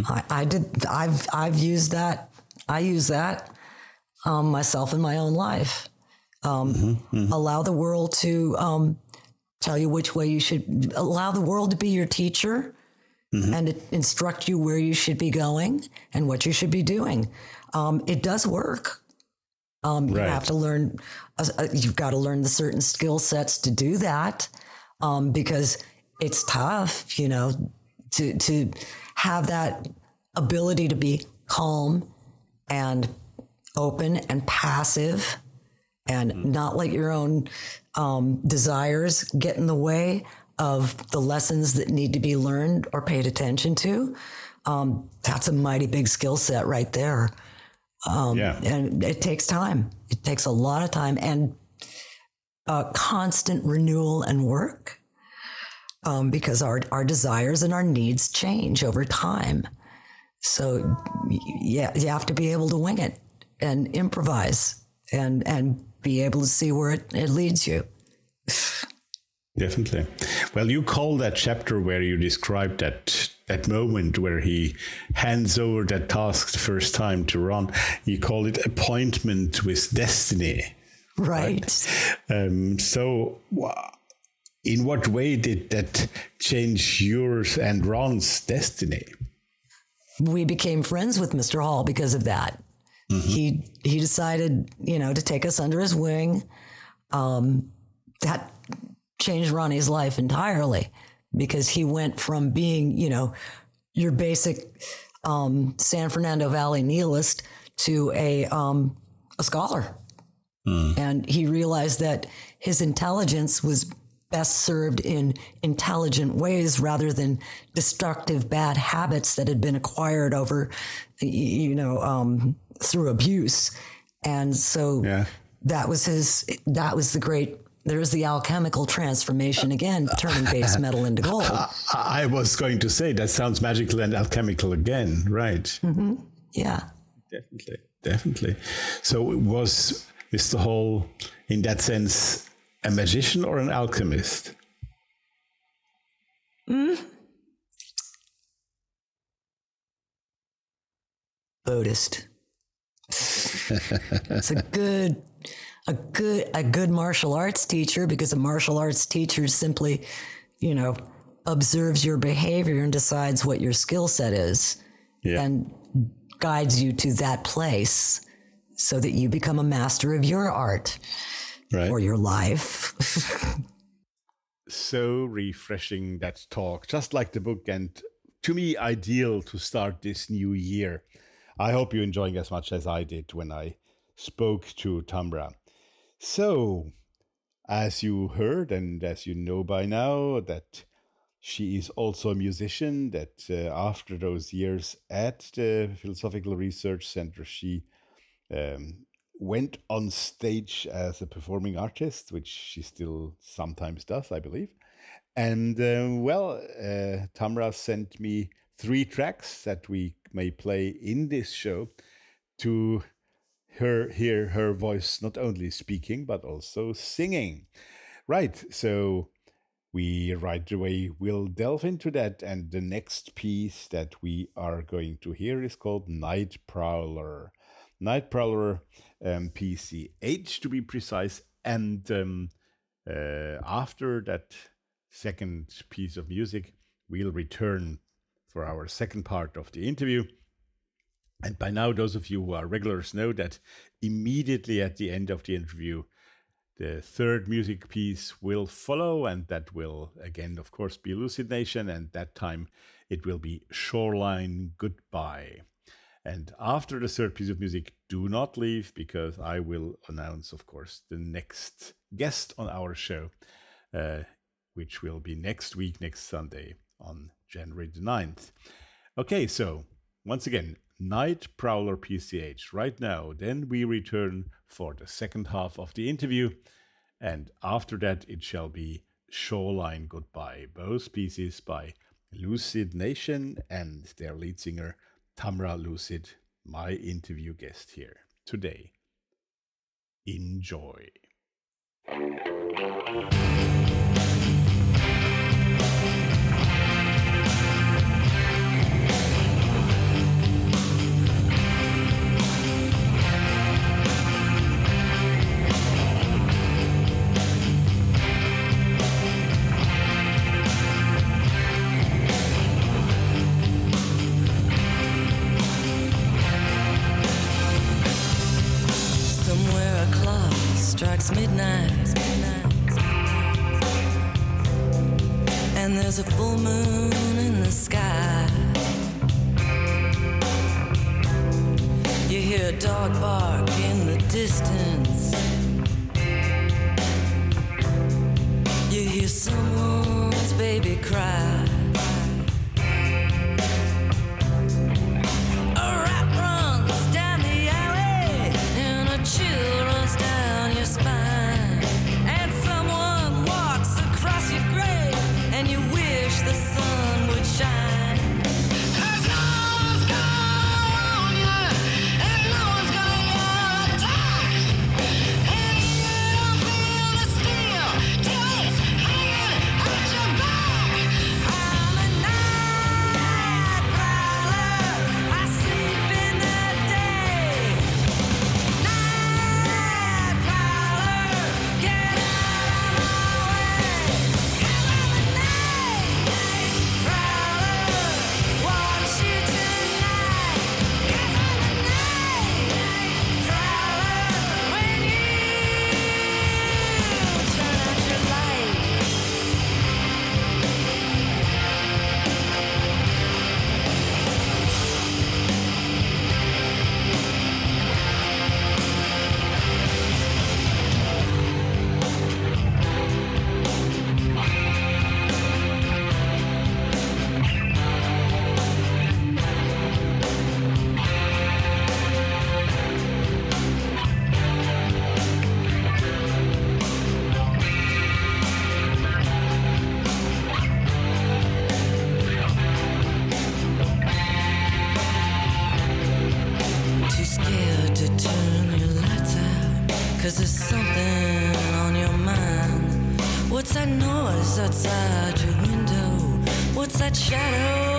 I, I did. I've I've used that. I use that um, myself in my own life. Um, Allow the world to um, tell you which way you should. Allow the world to be your teacher and it instruct you where you should be going and what you should be doing. Um, it does work. Um, you have to learn. Uh, uh, you've got to learn the certain skill sets to do that um, because it's tough, you know, to to have that ability to be calm and open and passive and not let your own um, desires get in the way of the lessons that need to be learned or paid attention to. Um, that's a mighty big skill set right there. Um, Yeah. And it takes time. It takes a lot of time and uh, constant renewal and work um, because our, our desires and our needs change over time. So, yeah, you have to be able to wing it and improvise and, and be able to see where it, it leads you. Definitely. Well, you call that chapter where you describe that that moment where he hands over that task the first time to Ron. You call it appointment with destiny. Right. Um, so, in what way did that change yours and Ron's destiny? we became friends with Mr. Hall because of that. He he decided, you know, to take us under his wing. Um, that changed Ronnie's life entirely because he went from being, you know, your basic um, San Fernando Valley nihilist to a um, a scholar, and he realized that his intelligence was best served in intelligent ways rather than destructive bad habits that had been acquired over you know um, through abuse. And so Yeah. that was his that was the great there's the alchemical transformation again, turning base metal into gold. I was going to say that sounds magical and alchemical again, right? Mm-hmm. Yeah. Definitely, definitely. So was Mr. Hall, in that sense, a magician or an alchemist? Mm. Buddhist. it's a good a good a good martial arts teacher because a martial arts teacher simply, you know, observes your behavior and decides what your skill set is yeah. and guides you to that place so that you become a master of your art right. or your life. so refreshing that talk, just like the book, and to me, ideal to start this new year. I hope you're enjoying as much as I did when I spoke to Tamra. So, as you heard and as you know by now, that she is also a musician, that uh, after those years at the Philosophical Research Center, she um, went on stage as a performing artist, which she still sometimes does, I believe. And uh, well, uh, Tamra sent me three tracks that we may play in this show to her hear her voice not only speaking but also singing. Right, so we right away will delve into that, and the next piece that we are going to hear is called Night Prowler. Night Prowler um, PCH to be precise, and um, uh, after that second piece of music, we'll return for our second part of the interview and by now, those of you who are regulars know that immediately at the end of the interview, the third music piece will follow, and that will, again, of course, be Lucid Nation, and that time it will be Shoreline Goodbye. And after the third piece of music, do not leave because I will announce, of course, the next guest on our show, uh, which will be next week, next Sunday on January the 9th. Okay, so once again, Night Prowler PCH right now. Then we return for the second half of the interview. And after that, it shall be Shoreline Goodbye, both pieces by Lucid Nation and their lead singer, Tamra Lucid, my interview guest here today. Enjoy. That shadow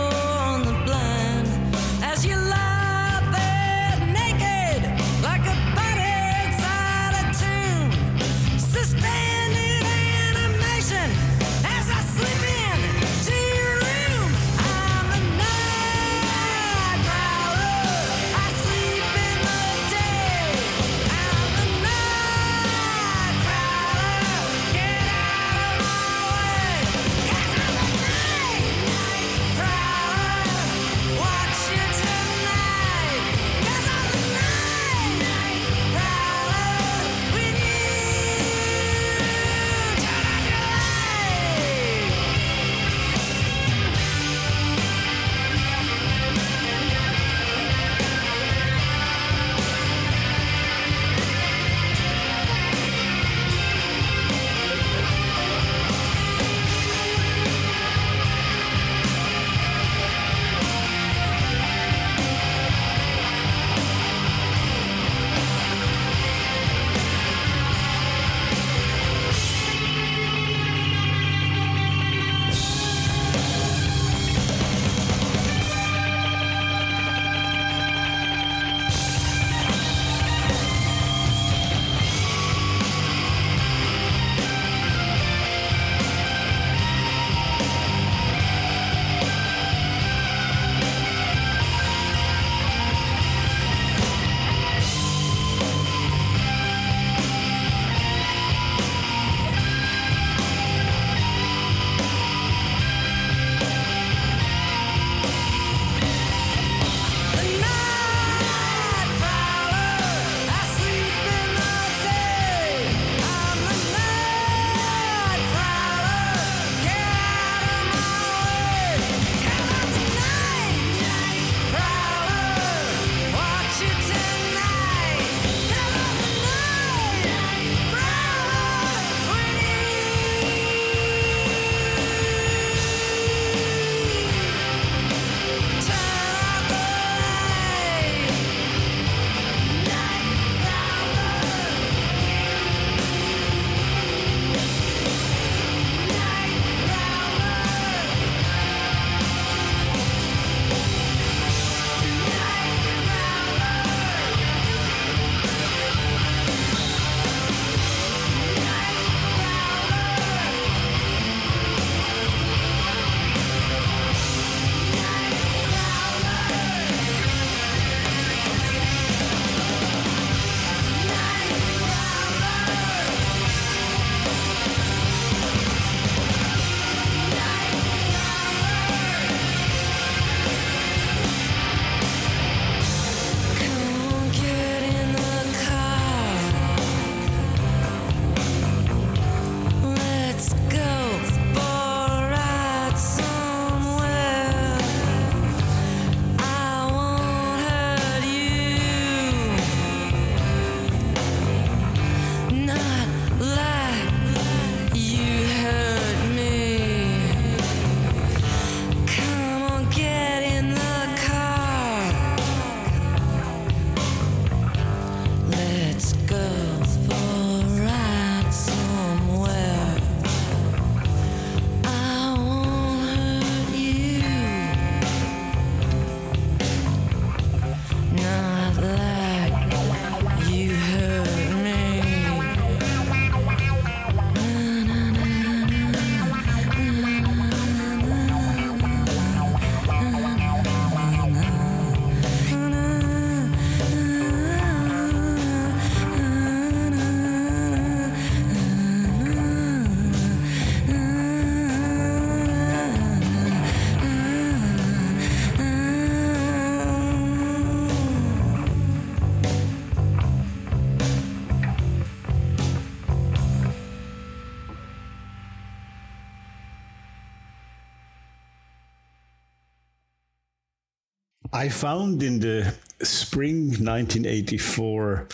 I found in the spring 1984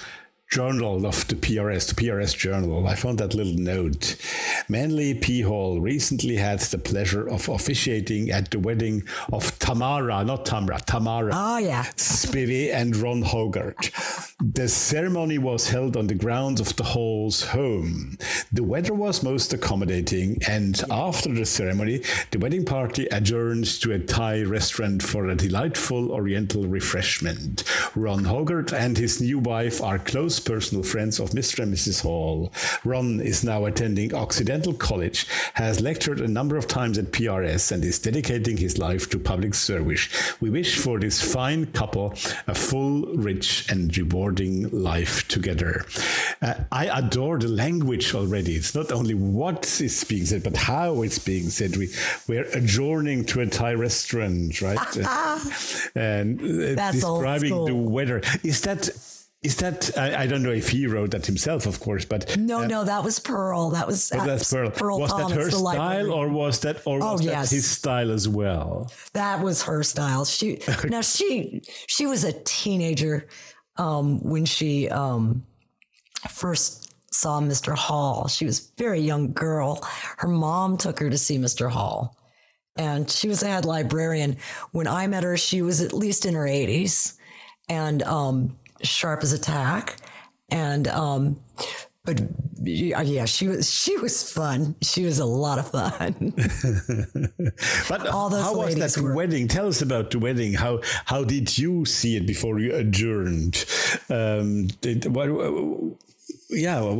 journal of the PRS, the PRS journal, I found that little note. Manly P. Hall recently had the pleasure of officiating at the wedding of Tamara, not Tamra, Tamara. Oh, yeah. Spivey and Ron Hogarth. The ceremony was held on the grounds of the Hall's home. The weather was most accommodating, and after the ceremony, the wedding party adjourned to a Thai restaurant for a delightful Oriental refreshment. Ron Hogarth and his new wife are close personal friends of Mr. and Mrs. Hall. Ron is now attending Occidental College, has lectured a number of times at PRS, and is dedicating his life to public service. We wish for this fine couple a full, rich, and rewarding life together. Uh, I adore the language already. It's not only what is being said, but how it's being said. We, we're adjourning to a Thai restaurant, right? and uh, describing the weather. Is that is that I, I don't know if he wrote that himself, of course, but No, uh, no, that was Pearl. That was but that's Pearl. was Thomas, that her style, librarian. or was that or Oh, was yes. that his style as well? That was her style. She now she she was a teenager um, when she um, first saw Mr. Hall. She was a very young girl. Her mom took her to see Mr. Hall, and she was a head librarian. When I met her, she was at least in her eighties and um, sharp as a tack. And um, but yeah, she was she was fun. She was a lot of fun. But All those how was that were- wedding? Tell us about the wedding. How how did you see it before you adjourned? Um, did, what, yeah, what,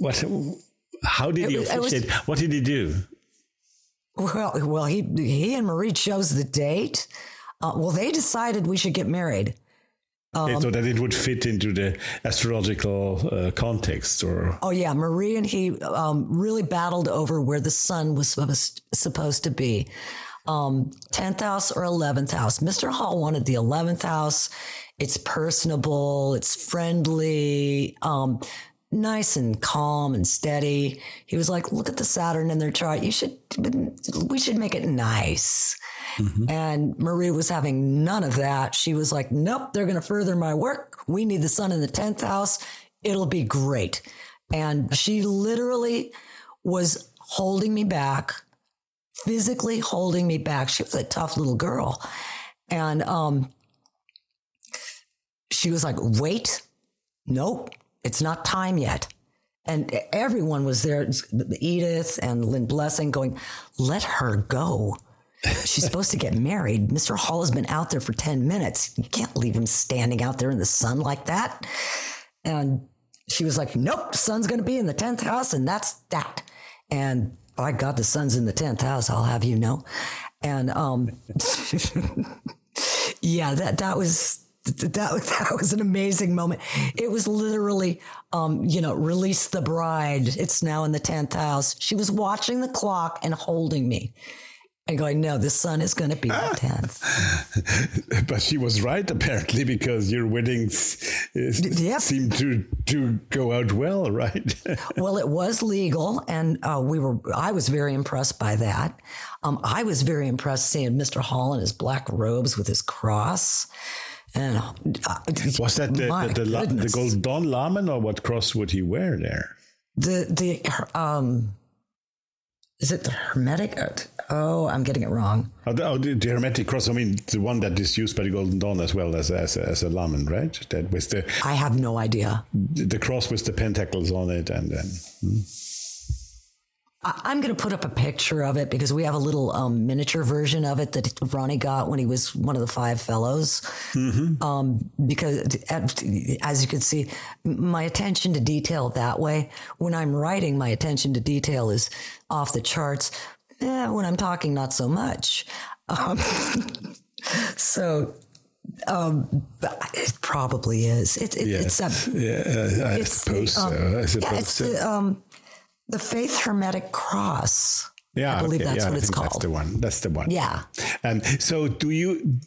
what, how did he It was- it was- what did he do? Well, well, he he and Marie chose the date. Uh, well, they decided we should get married. Um, so that it would fit into the astrological uh, context, or Oh yeah, Marie and he um, really battled over where the sun was supposed supposed to be, um, tenth house or eleventh house. Mister Hall wanted the eleventh house. It's personable. It's friendly. Um, nice and calm and steady. He was like, "Look at the Saturn in their chart. You should, we should make it nice." And Marie was having none of that. She was like, nope, they're going to further my work. We need the sun in the 10th house. It'll be great. And she literally was holding me back, physically holding me back. She was a tough little girl. And um, she was like, wait, nope, it's not time yet. And everyone was there, Edith and Lynn Blessing, going, let her go. She's supposed to get married. Mr. Hall has been out there for 10 minutes. You can't leave him standing out there in the sun like that. And she was like, Nope, sun's going to be in the 10th house, and that's that. And by God, the sun's in the 10th house, I'll have you know. And um, yeah, that, that was. That, that was an amazing moment. It was literally, um, you know, release the bride. It's now in the 10th house. She was watching the clock and holding me and going, no, the sun is going to be the 10th. but she was right apparently because your weddings uh, yep. seemed to to go out well, right? well, it was legal, and uh, we were. I was very impressed by that. Um, I was very impressed seeing Mr. Hall in his black robes with his cross. And uh, was that the the, the, the Golden Dawn lamen or what cross would he wear there? the the um, is it the hermetic? Oh, I'm getting it wrong. Oh, the, oh, the, the hermetic cross. I mean, the one that is used by the Golden Dawn as well as as, as a lamen, right? That was the I have no idea. the cross with the pentacles on it, and then I- I'm going to put up a picture of it because we have a little um, miniature version of it that Ronnie got when he was one of the five fellows. Um, because as you can see, my attention to detail that way, when I'm writing, my attention to detail is off the charts. Eh, when I'm talking, not so much. Um, so, um, it probably is. It, it, It's a, yeah, I it's suppose the, um, so. I yeah, suppose it's so. the um, the Faith Hermetic Cross. Yeah, I believe okay, that's yeah, what I it's think That's the one. That's the one. Yeah. Um, so, do you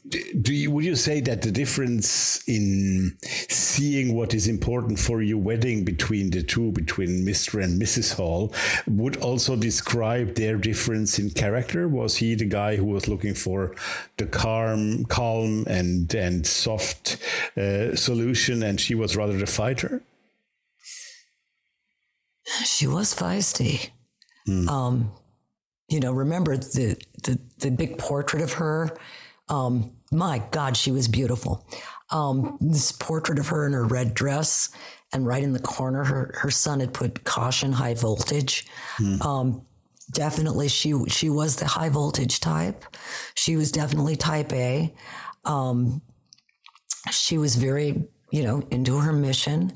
do you would you say that the difference in seeing what is important for your wedding between the two, between Mr. and Mrs. Hall, would also describe their difference in character? Was he the guy who was looking for the calm, calm and and soft uh, solution, and she was rather the fighter? She was feisty. Um, you know, remember the, the the big portrait of her. Um, my God, she was beautiful. Um, this portrait of her in her red dress, and right in the corner, her her son had put caution, high voltage. Um, definitely, she she was the high voltage type. She was definitely type A. Um, she was very, you know, into her mission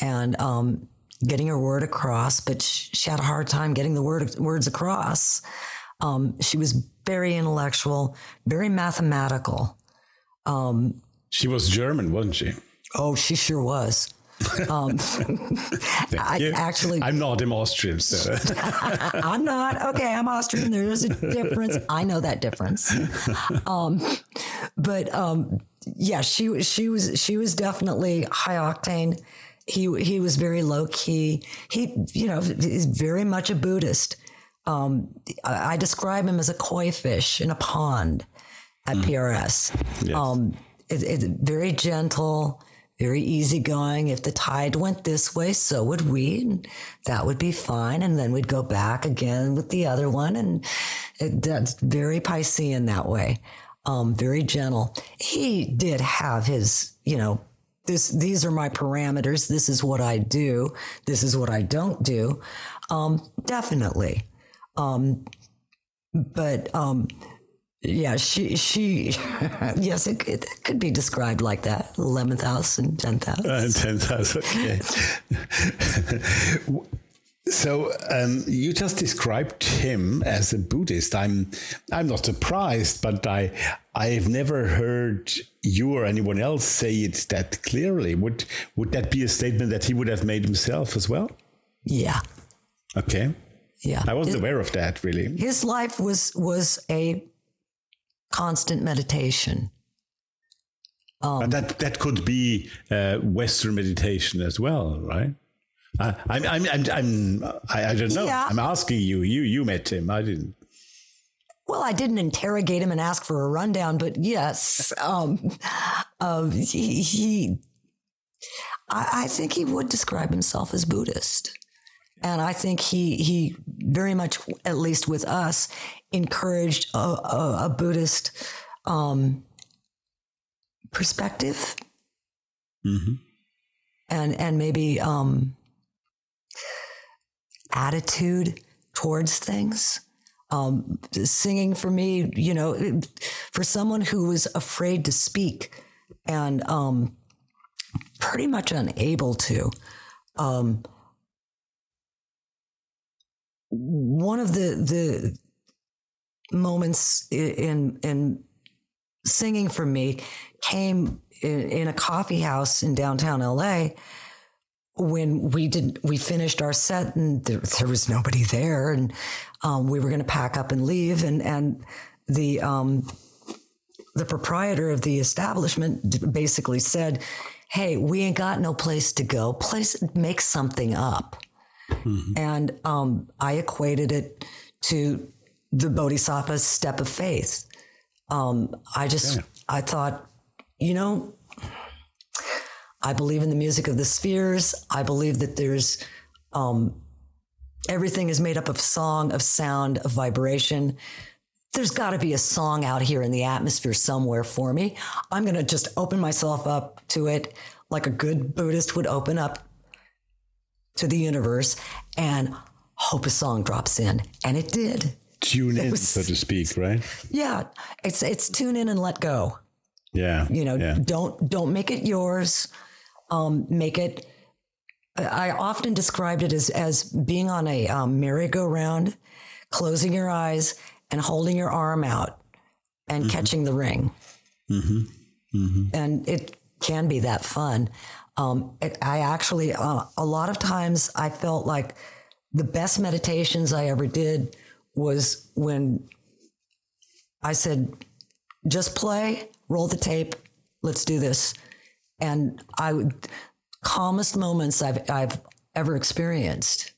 and um, getting her word across, but she had a hard time getting the word words across. Um, she was very intellectual, very mathematical. Um, She was German, wasn't she? oh, she sure was. Um, I actually, I'm not. I'm Austrian, so I'm not. Okay, I'm Austrian. There's a difference. I know that difference. Um, but um, yeah, she was she was she was definitely high octane. He he was very low key. He you know is very much a Buddhist. Um, I, I describe him as a koi fish in a pond at PRS. Yes. Um, it, it's very gentle, very easygoing. If the tide went this way, so would we. And that would be fine. And then we'd go back again with the other one. And it, that's very Piscean that way. Um, very gentle. He did have his, you know, this, these are my parameters. This is what I do. This is what I don't do. Um, definitely. Um, but, um, yeah, she, she, yes, it, it could be described like that 11th house and 10th house. Uh, 10,000. Okay. so um, you just described him as a Buddhist. I'm I'm not surprised, but I I've never heard you or anyone else say it that clearly. Would would that be a statement that he would have made himself as well? Yeah. Okay. Yeah. I wasn't His- aware of that really. His life was was a constant meditation. But that that could be uh, Western meditation as well, right? Uh, I'm, I'm, I'm, I'm, I, I don't know. Yeah. I'm asking you. You, you met him. I didn't. Well, I didn't interrogate him and ask for a rundown, but yes, um, um, he, he I, I think he would describe himself as Buddhist. And I think he, he very much, at least with us, encouraged a, a, a Buddhist um, perspective Mhm. and, and maybe um, attitude towards things. Um, singing for me, you know, for someone who was afraid to speak and um, pretty much unable to. Um, one of the the moments in in singing for me came in, in a coffee house in downtown LA when we did we finished our set and there, there was nobody there and um, we were going to pack up and leave and and the um, the proprietor of the establishment basically said hey we ain't got no place to go. Place make something up. And um, I equated it to the Bodhisattva's step of faith. Um, I just, I thought, you know, I believe in the music of the spheres. I believe that there's um, everything is made up of song, of sound, of vibration. There's got to be a song out here in the atmosphere somewhere for me. I'm going to just open myself up to it like a good Buddhist would open up to the universe and hope a song drops in. And it did. Tune in, was- so to speak, right? Yeah. It's it's tune in and let go. Yeah. You know, Yeah. don't don't make it yours. Um, make it I often described it as as being on a um, merry-go-round, closing your eyes and holding your arm out and catching the ring. And it can be that fun. Um, it, I actually, uh, a lot of times, I felt like the best meditations I ever did was when I said, just play, roll the tape, let's do this. And I would, calmest moments I've, I've ever experienced,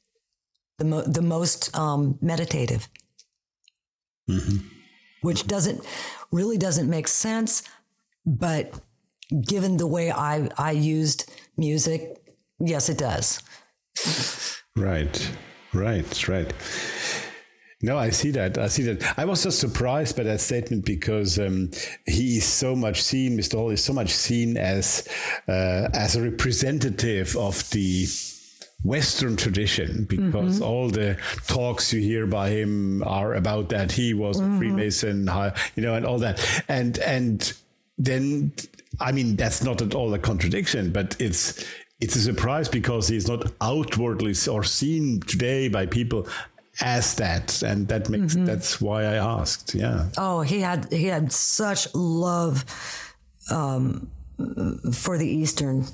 the, mo- the most um, meditative, which doesn't really doesn't make sense, but given the way I, I used music, yes, it does. Right. Right, right. No, I see that. I see that. I was just surprised by that statement because um, he is so much seen. Mr. Hall is so much seen as uh, as a representative of the Western tradition because mm-hmm. all the talks you hear by him are about that he was mm-hmm. a Freemason, you know, and all that. And and then I mean that's not at all a contradiction, but it's it's a surprise because he's not outwardly or seen today by people as that and that makes mm-hmm. that's why i asked yeah. Oh he had he had such love um, for the eastern.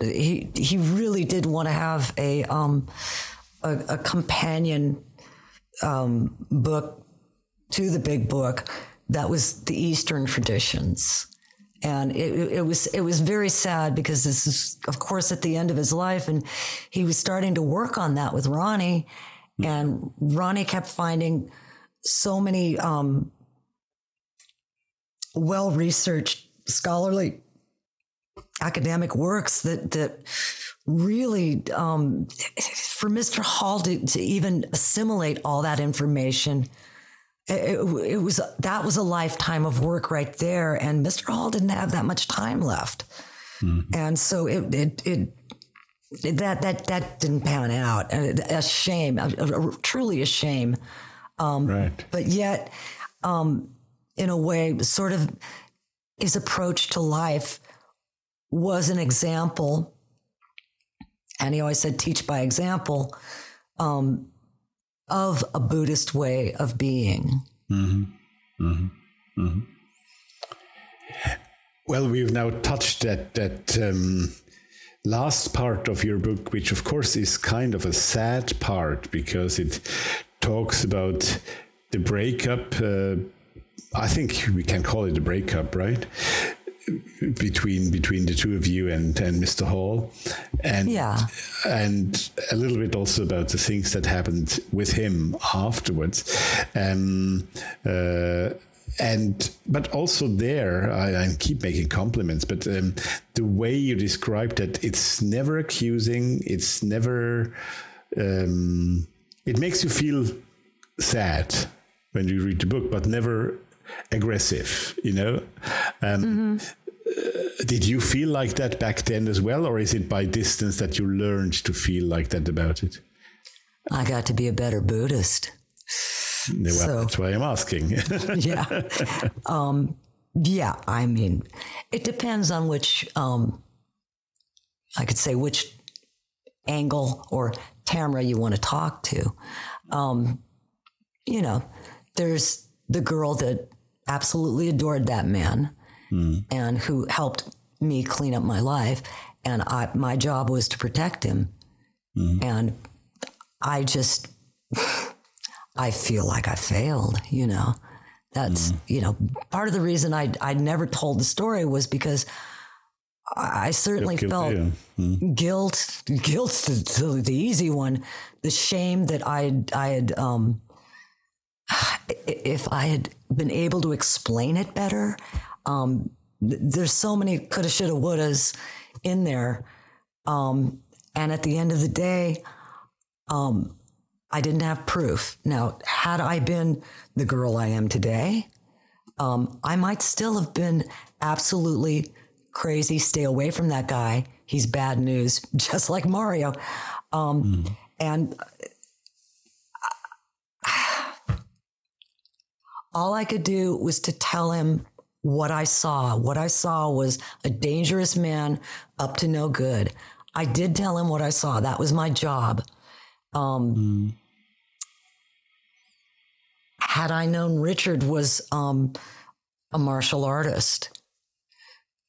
He he really did want to have a um a, a companion um, book to the big book that was the eastern traditions. And it, it, was it was very sad because this is of course at the end of his life and he was starting to work on that with ronnie and Ronnie kept finding so many um, well researched scholarly academic works that that really um, for Mr. Hall to, to, even assimilate all that information. It, it, was that was a lifetime of work right there, and Mr. Hall didn't have that much time left, mm-hmm. and so it, it it that that that didn't pan out. A shame, a, a, truly a shame. Um, right. But yet, um, in a way, sort of his approach to life was an example, and he always said, "Teach by example," um, of a Buddhist way of being. Mm-hmm. Mm-hmm. Mm-hmm. Well, we've now touched that that um, last part of your book, which of course is kind of a sad part because it talks about the breakup. Uh, I think we can call it a breakup, right? Between between the two of you and and Mr. Hall, and yeah, and a little bit also about the things that happened with him afterwards. Um, uh, and but also there I, I, keep making compliments but um, the way you described that it's never accusing it's never um, it makes you feel sad when you read the book but never aggressive you know? Um, mm-hmm. uh, did you feel like that back then as well or is it by distance that you learned to feel like that about it? I got to be a better buddhist well, so, that's why I'm asking. yeah. Um, yeah. I mean, it depends on which, um, I could say which angle or Tamara you want to talk to. Um, you know, there's the girl that absolutely adored that man mm. and who helped me clean up my life. And I, my job was to protect him. Mm. And I just, I feel like I failed, you know. That's, mm. you know, part of the reason I I never told the story was because I certainly felt mm. guilt, guilt to, the easy one, the shame that I I had um if I had been able to explain it better, um, there's so many coulda, shoulda, wouldas in there. Um, and at the end of the day, um, I didn't have proof. Now, had I been the girl I am today, um, I might still have been absolutely crazy. Stay away from that guy. He's bad news, just like Mario. Um, mm. And all I could do was to tell him what I saw. What I saw was a dangerous man up to no good. I did tell him what I saw. That was my job. Um, mm had I known Richard was um, a martial artist,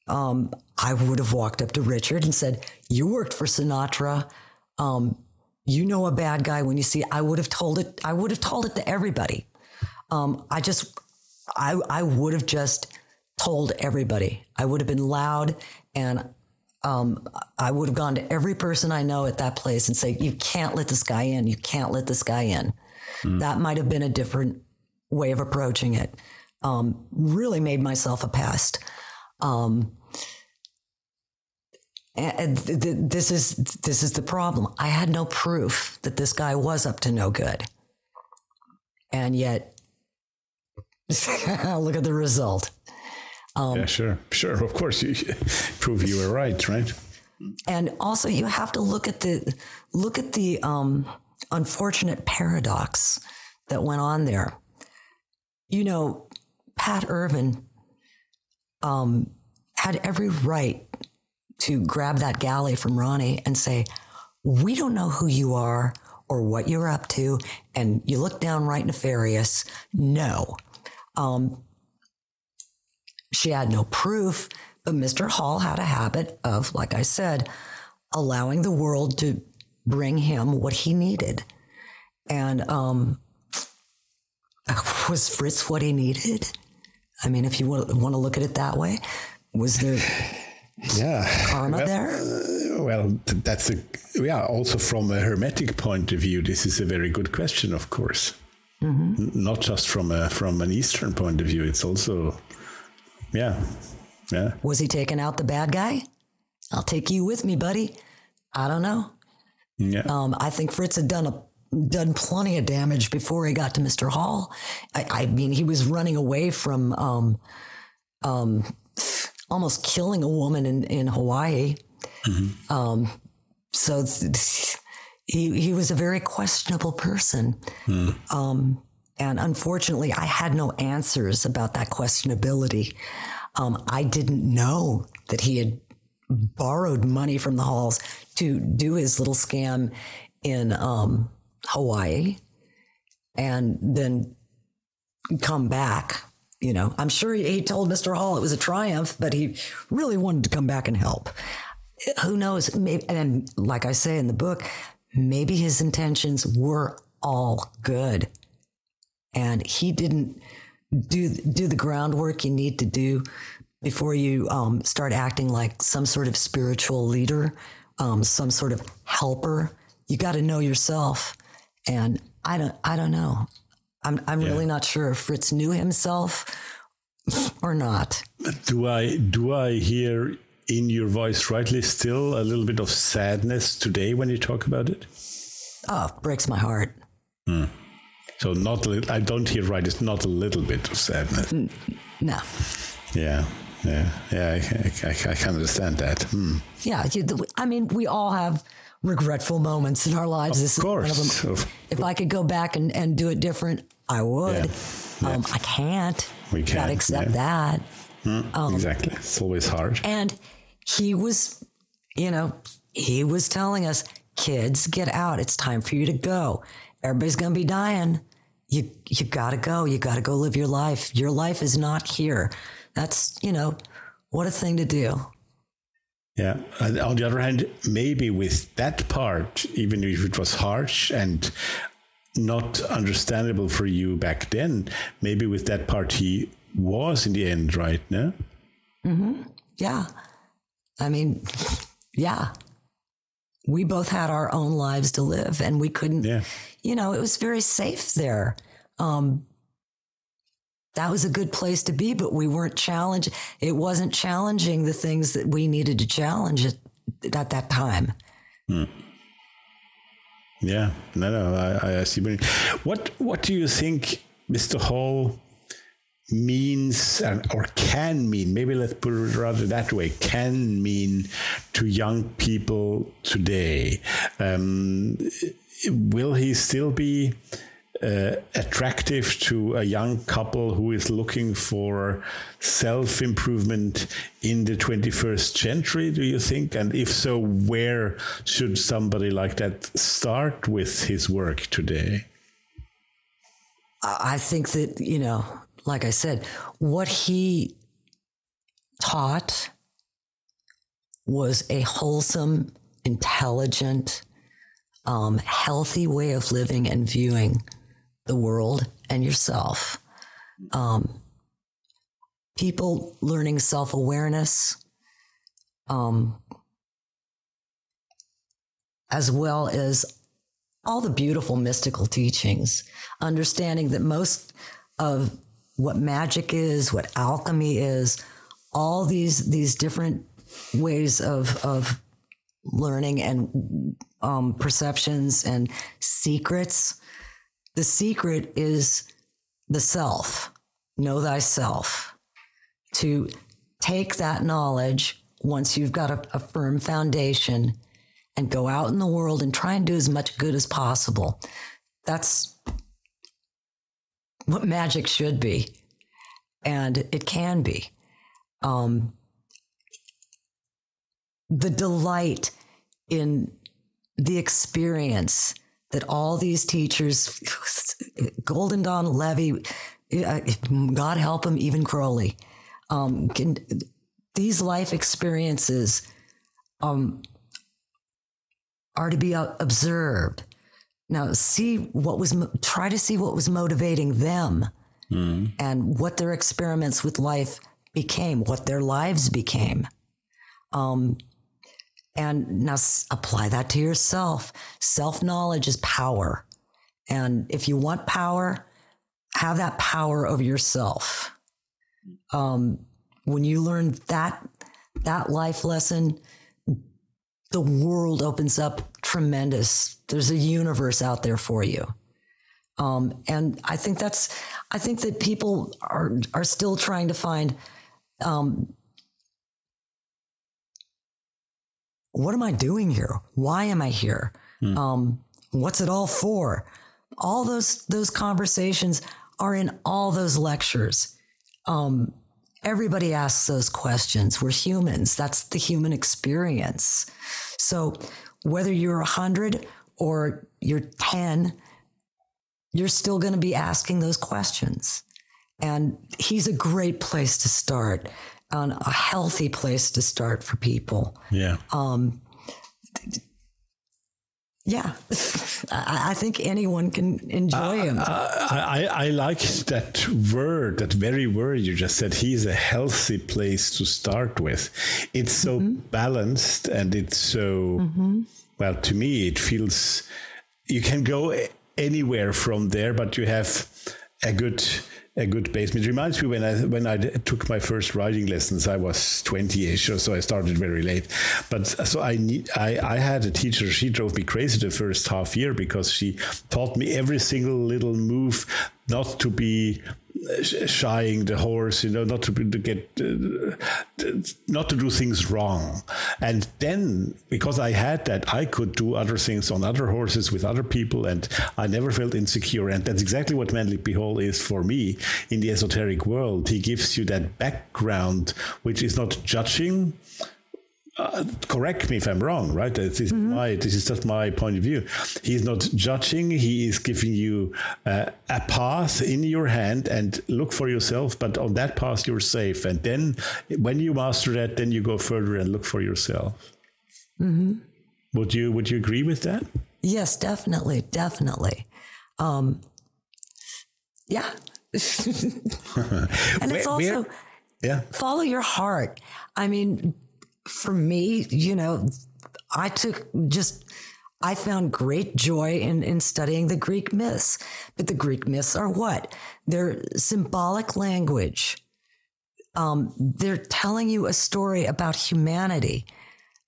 um, I would have walked up to Richard and said, "You worked for Sinatra. Um, you know a bad guy when you see." I would have told it. I would have told it to everybody. Um, I just, I, I would have just told everybody. I would have been loud and um, I would have gone to every person I know at that place and say, "You can't let this guy in. You can't let this guy in." Mm. That might have been a different way of approaching it. Um, really made myself a pest. Um, And th- th- this is this is the problem. I had no proof that this guy was up to no good, and yet, look at the result. Um, yeah, sure, sure. Of course, you prove you were right, right? And also, you have to look at the look at the um, unfortunate paradox that went on there. You know, Pat Irvin um, had every right to grab that galley from Ronnie and say, "We don't know who you are." Or what you're up to, and you look downright nefarious. No, um, she had no proof, but Mr. Hall had a habit of, like I said, allowing the world to bring him what he needed. And um, was Fritz what he needed? I mean, if you want to look at it that way, was there yeah karma well, there? Uh, well, that's a yeah. Also, from a hermetic point of view, this is a very good question. Of course, mm-hmm. not just from a from an Eastern point of view. It's also yeah. Yeah. Was he taking out the bad guy? I'll take you with me, buddy. I don't know. Yeah. Um, I think Fritz had done a done plenty of damage before he got to Mr. Hall. I, I mean, he was running away from um, um, almost killing a woman in, in Hawaii. Mm-hmm. Um, so th- he he was a very questionable person. Mm. Um, and unfortunately, I had no answers about that questionability. Um, I didn't know that he had borrowed money from the halls to do his little scam in um, Hawaii and then come back. You know, I'm sure he, told Mr. Hall it was a triumph, but he really wanted to come back and help. Who knows? Maybe, and like I say in the book, maybe his intentions were all good and he didn't do do the groundwork you need to do before you um, start acting like some sort of spiritual leader, um, some sort of helper. You got to know yourself, and I don't I don't know. I'm I'm yeah. really not sure if Fritz knew himself or not. Do I do I hear in your voice rightly still a little bit of sadness today when you talk about it? Oh, breaks my heart. Hmm. So not I don't hear right. It's not a little bit of sadness. No. Yeah. Yeah, yeah, I, I, I can understand that. Hmm. Yeah, I mean, we all have regretful moments in our lives. Of this course. is one of them. If I could go back and, and do it different, I would. Yeah. Um, I can't. We can't. Gotta accept yeah. that. Hmm. Um, exactly. It's always hard. And he was, you know, he was telling us, kids, get out. It's time for you to go. Everybody's going to be dying you you got to go. You got to go live your life. Your life is not here. That's you know what a thing to do. Yeah. on the other hand, maybe with that part, even if it was harsh and not understandable for you back then, maybe with that part he was in the end right. now. Mm-hmm. Yeah. I mean, yeah we both had our own lives to live and we couldn't yeah. you know it was very safe there um, that was a good place to be but we weren't challenged it wasn't challenging the things that we needed to challenge at, at that time hmm. yeah no no i, I see what what do you think mr hall means and, or can mean, maybe let's put it rather that way, can mean to young people today? Um, will he still be uh, attractive to a young couple who is looking for self improvement in the 21st century, do you think? And if so, where should somebody like that start with his work today? I think that, you know, like I said, what he taught was a wholesome, intelligent, um, healthy way of living and viewing the world and yourself. Um, people learning self awareness, um, as well as all the beautiful mystical teachings, understanding that most of what magic is, what alchemy is, all these these different ways of of learning and um, perceptions and secrets. The secret is the self. Know thyself. To take that knowledge once you've got a, a firm foundation and go out in the world and try and do as much good as possible. That's what magic should be. And it can be. Um, the delight in the experience that all these teachers, Golden Dawn, Levi, uh, God help him, even Crowley, um, can, these life experiences um, are to be observed. Now, see what was, try to see what was motivating them mm. and what their experiments with life became, what their lives became. Um, and now apply that to yourself. Self knowledge is power. And if you want power, have that power over yourself. Um, when you learn that, that life lesson, the world opens up tremendous. There's a universe out there for you. Um, and I think that's, I think that people are, are still trying to find, um, what am I doing here? Why am I here? Mm. Um, what's it all for? All those those conversations are in all those lectures. Um, everybody asks those questions. We're humans. That's the human experience. So whether you're a hundred or you're ten, you're still going to be asking those questions. And he's a great place to start on a healthy place to start for people. Yeah. Um, yeah, I, think anyone can enjoy him. I, I, I, like that word, that very word you just said. He's a healthy place to start with. It's so mm-hmm. balanced and it's so, mm-hmm. well, to me, it feels you can go anywhere from there, but you have a good a good base. It reminds me when I when I took my first riding lessons, I was 20ish, or so I started very late. But uh, so I need I, I had a teacher. She drove me crazy the first half year because she taught me every single little move not to be shying the horse, you know, not to, to get, uh, not to do things wrong. And then, because I had that, I could do other things on other horses with other people, and I never felt insecure. And that's exactly what Manly P. Hall is for me in the esoteric world. He gives you that background, which is not judging, uh, correct me if I'm wrong, right? This is mm-hmm. my this is just my point of view. He's not judging; he is giving you uh, a path in your hand, and look for yourself. But on that path, you're safe. And then, when you master that, then you go further and look for yourself. Mm-hmm. Would you Would you agree with that? Yes, definitely, definitely. Um, yeah, and it's also. Where, yeah. Follow your heart. I mean, for me, you know, I took just I found great joy in, in studying the Greek myths. But the Greek myths are what? They're symbolic language. Um, they're telling you a story about humanity.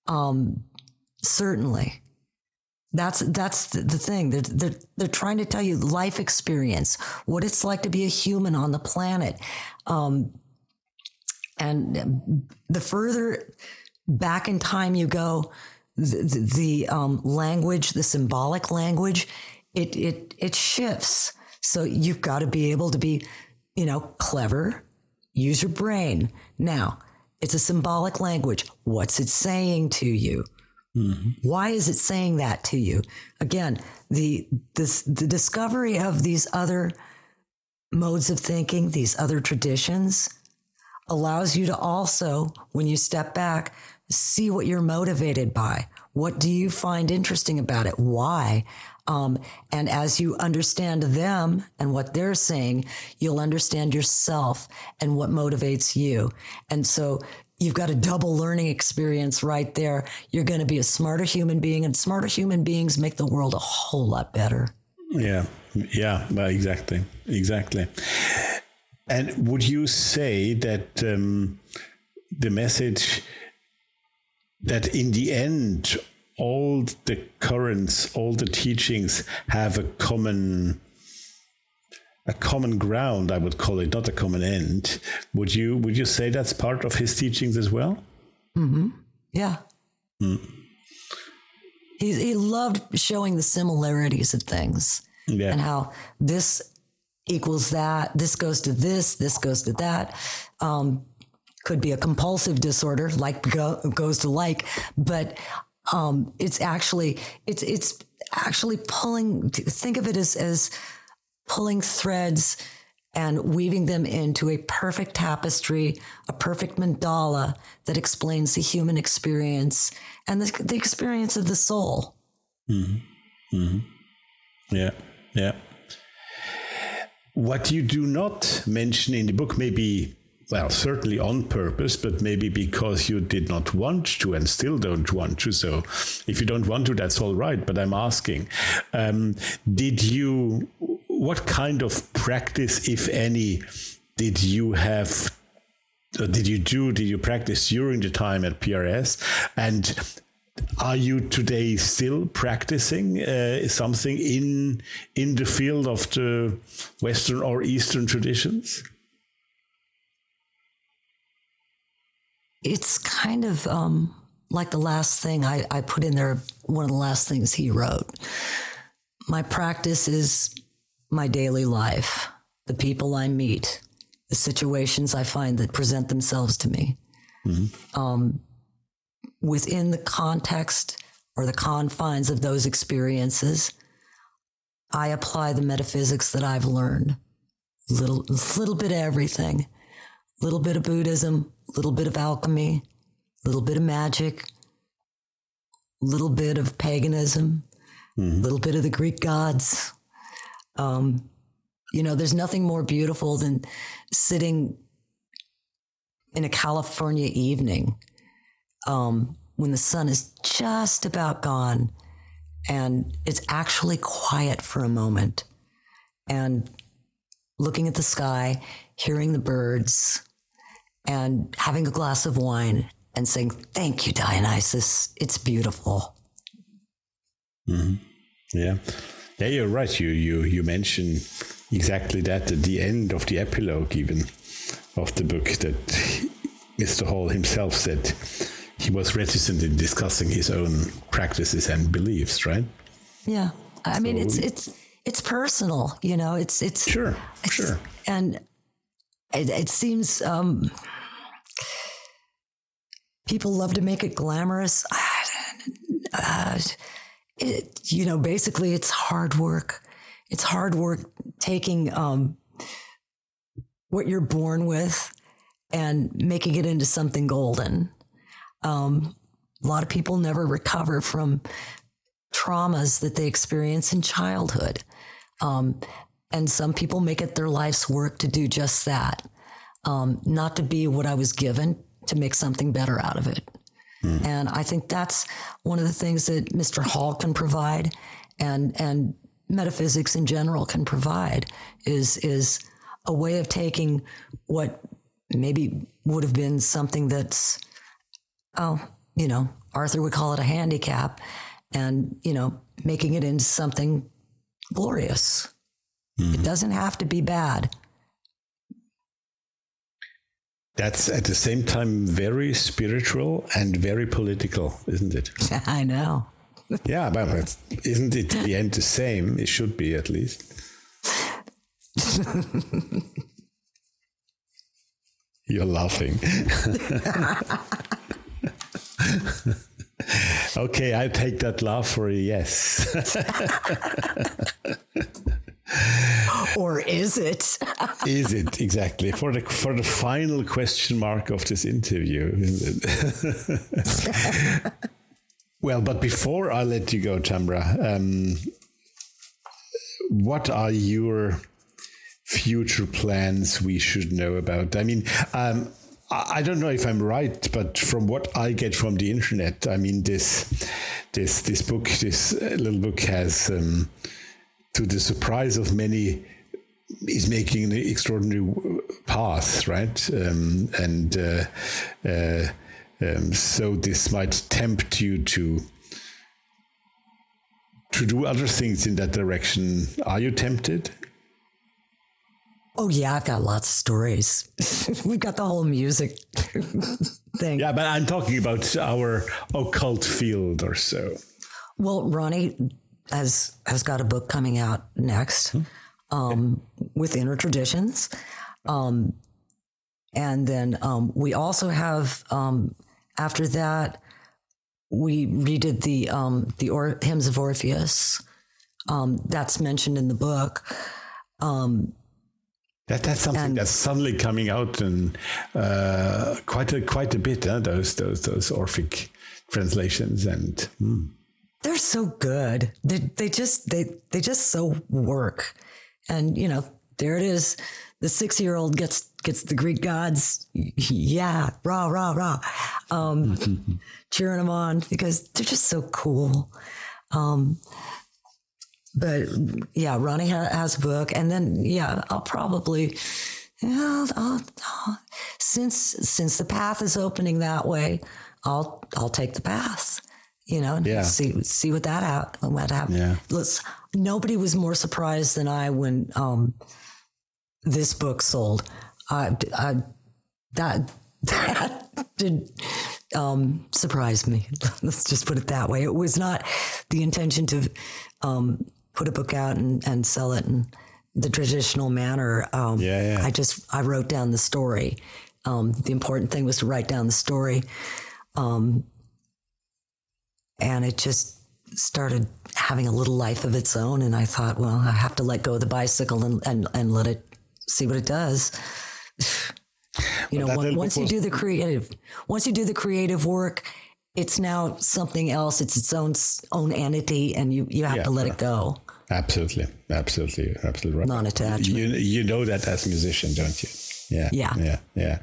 Um, certainly. That's that's the thing. They're, they're they're trying to tell you life experience, what it's like to be a human on the planet, um, and the further back in time you go, the, the um, language, the symbolic language, it, it, it shifts. So you've got to be able to be, you know, clever, use your brain. Now, it's a symbolic language. What's it saying to you? Mm-hmm. Why is it saying that to you? Again, the this, the discovery of these other modes of thinking, these other traditions, allows you to also, when you step back, see what you're motivated by. What do you find interesting about it? Why? Um, and as you understand them and what they're saying, you'll understand yourself and what motivates you. And so you've got a double learning experience right there. You're going to be a smarter human being, and smarter human beings make the world a whole lot better. Yeah, yeah, exactly, exactly. And would you say that um, the message that in the end, all the currents, all the teachings have a common a common ground, I would call it, not a common end. Would you would you say that's part of his teachings as well? Mm-hmm. Yeah. Mm. He he loved showing the similarities of things yeah. and how this equals that, this goes to this, this goes to that. Um, could be a compulsive disorder, like go, goes to like, but um, it's actually it's it's actually pulling. Think of it as as pulling threads and weaving them into a perfect tapestry, a perfect mandala that explains the human experience and the, the experience of the soul. Mm-hmm. Mm-hmm. Yeah, yeah. What you do not mention in the book, maybe well, certainly on purpose, but maybe because you did not want to and still don't want to. So if you don't want to, that's all right. But I'm asking, um, did you, what kind of practice, if any, did you have? did you do? Did you practice during the time at PRS? And are you today still practicing uh, something in in the field of the Western or Eastern traditions? It's kind of um, like the last thing I, I put in there, one of the last things he wrote. My practice is my daily life, the people I meet, the situations I find that present themselves to me. Mm-hmm. Um, within the context or the confines of those experiences, I apply the metaphysics that I've learned. Little, little bit of everything. Little bit of Buddhism, little bit of alchemy, little bit of magic, little bit of paganism, mm-hmm. little bit of the Greek gods. Um, you know, there's nothing more beautiful than sitting in a California evening um, when the sun is just about gone and it's actually quiet for a moment and looking at the sky, hearing the birds, and having a glass of wine and saying, Thank you, Dionysus. It's beautiful. Mm-hmm. Yeah. Yeah, you're right. You you you mentioned exactly that at the end of the epilogue, even of the book, that Mr. Hall himself said he was reticent in discussing his own practices and beliefs, right? Yeah. I so, mean it's it's it's personal, you know, it's it's sure, it's, sure. And it, it seems um, people love to make it glamorous. Uh, it, you know, basically, it's hard work. It's hard work taking um, what you're born with and making it into something golden. Um, a lot of people never recover from traumas that they experience in childhood. Um, and some people make it their life's work to do just that. Um, not to be what I was given, to make something better out of it. Mm. And I think that's one of the things that Mr. Hall can provide and and metaphysics in general can provide is is a way of taking what maybe would have been something that's oh, you know, Arthur would call it a handicap and, you know, making it into something glorious. Mm-hmm. It doesn't have to be bad. That's at the same time very spiritual and very political, isn't it? I know. yeah, but isn't it the end the same? It should be at least. You're laughing. okay, I take that laugh for a yes. Or is it? is it exactly for the for the final question mark of this interview? well, but before I let you go, Tamra, um, what are your future plans we should know about? I mean, um, I don't know if I'm right, but from what I get from the internet, I mean this this this book, this little book has. Um, to the surprise of many, is making an extraordinary path, right? Um, and uh, uh, Um, so this might tempt you to to do other things in that direction. Are you tempted? Oh yeah, I've got lots of stories. We've got the whole music thing. Yeah, but I'm talking about our occult field or so. Well, Ronnie has has got a book coming out next um, with Inner Traditions, um, and then um, we also have um, after that we redid the um, the or- hymns of Orpheus. Um, that's mentioned in the book. That, that's something And- that's suddenly coming out and uh, quite a quite a bit. Huh? Those those those Orphic translations and hmm. They're so good. They they just they they just so work. And you know, there it is. The six year old gets gets the Greek gods, yeah, rah rah rah, um, cheering them on because they're just so cool. Um, but yeah, Ronnie ha- has a book, and then yeah, I'll probably. Yeah, I'll, I'll, since since the path is opening that way, I'll I'll take the path. You know, and Yeah. see see what that out what happened. Yeah. Let's. Nobody was more surprised than I when um, this book sold. I, I that that did um, surprise me. Let's just put it that way. It was not the intention to um, put a book out and, and sell it in the traditional manner. Um, Yeah, yeah. I just I wrote down the story. Um, the important thing was to write down the story, um, and it just started having a little life of its own. And I thought, well, I have to let go of the bicycle and and, and let it see what it does. You know, once you do the creative, once you do the creative work, it's now something else. It's its own own entity, and you you have Yeah, to let it go. absolutely, absolutely, absolutely right. Non-attachment. You you know that as a musician, don't you? Yeah, Yeah. yeah, yeah.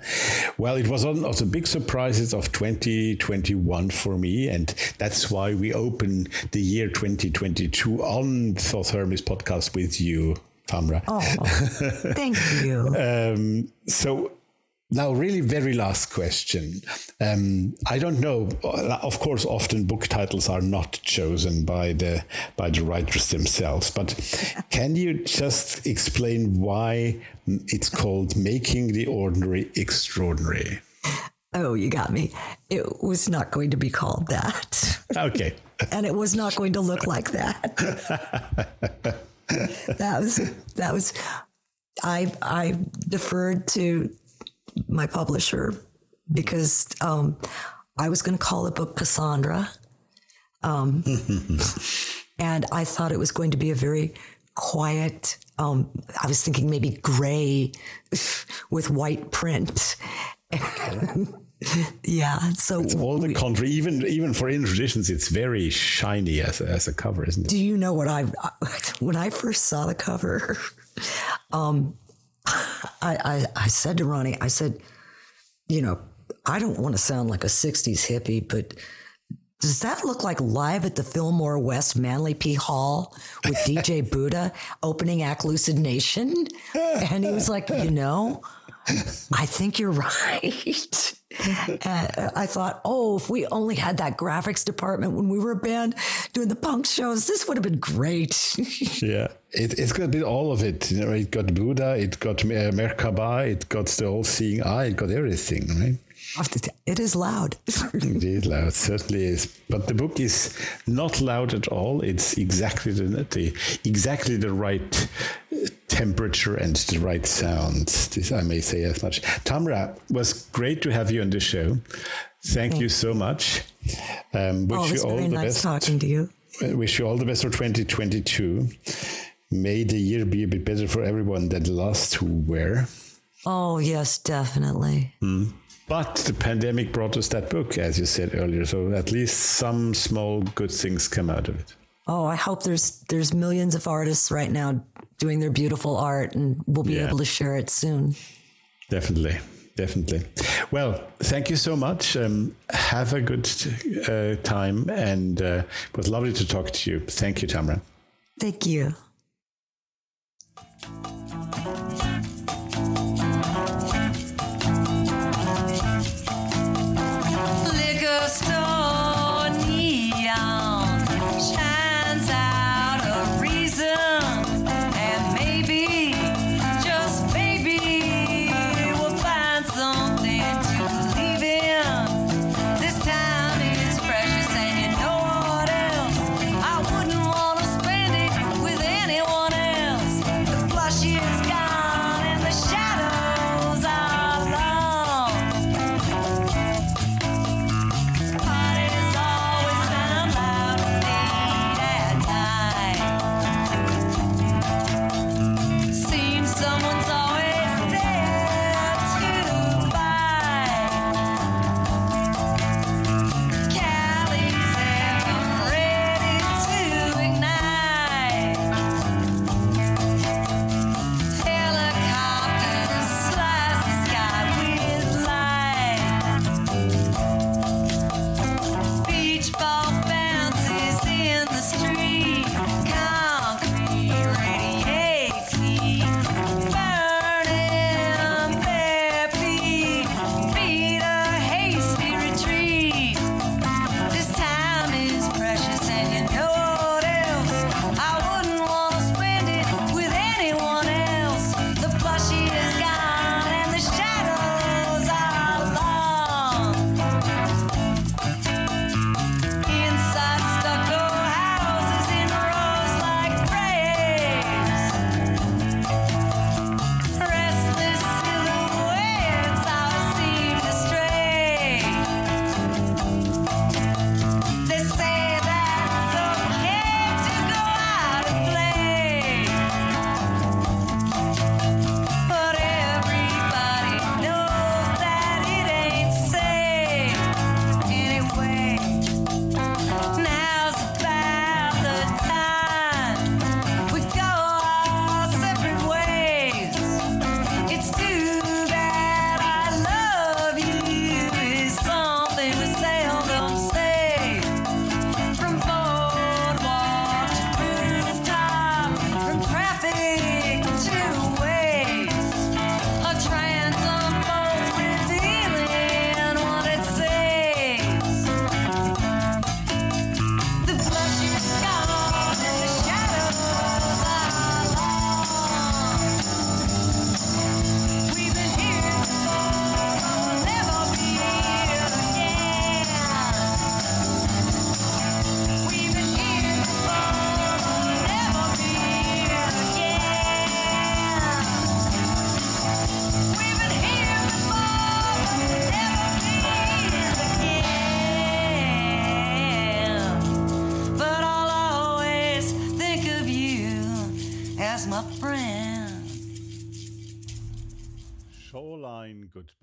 Well, it was one of the big surprises of 2021 for me, and that's why we open the year 2022 on Thoth Hermes podcast with you, Tamra. Oh, thank you. Um, so now, really, very last question. Um, I don't know. Of course, often book titles are not chosen by the by the writers themselves. But can you just explain why it's called "Making the Ordinary Extraordinary"? Oh, you got me. It was not going to be called that. Okay. and it was not going to look like that. that was that was I I deferred to my publisher because um, I was going to call the book Cassandra, um, and I thought it was going to be a very quiet. Um, I was thinking maybe gray with white print. yeah, so All the contrary, even even for Inner Traditions, it's very shiny as a, as a cover, isn't it? Do you know what I when I first saw the cover? Um, I, I I said to Ronnie, I said, you know, I don't want to sound like a '60s hippie, but does that look like live at the Fillmore West Manly P Hall with DJ Buddha opening Act Lucid Nation? And he was like, you know, I think you're right. And I thought, oh, if we only had that graphics department when we were a band doing the punk shows, this would have been great. Yeah, it, it's got a bit all of it. You know, it got Buddha, it got uh, Merkaba, it got the all seeing eye, it got everything, right? It is loud. it is loud certainly is. But the book is not loud at all. It's exactly the, the exactly the right uh, temperature and the right sound. This I may say as much. Tamra was great to have you on the show. Thank you so much. Um, wish oh, you all very the nice best. talking to you. Wish you all the best for 2022. May the year be a bit better for everyone than the last two were. Oh, yes, definitely. But the pandemic brought us that book, as you said earlier. So at least some small good things come out of it. Oh, I hope there's there's millions of artists right now doing their beautiful art, and we'll be Yeah. able to share it soon. Definitely. Definitely. Well, thank you so much. Um, have a good uh, time. And uh, it was lovely to talk to you. Thank you, Tamra. Thank you.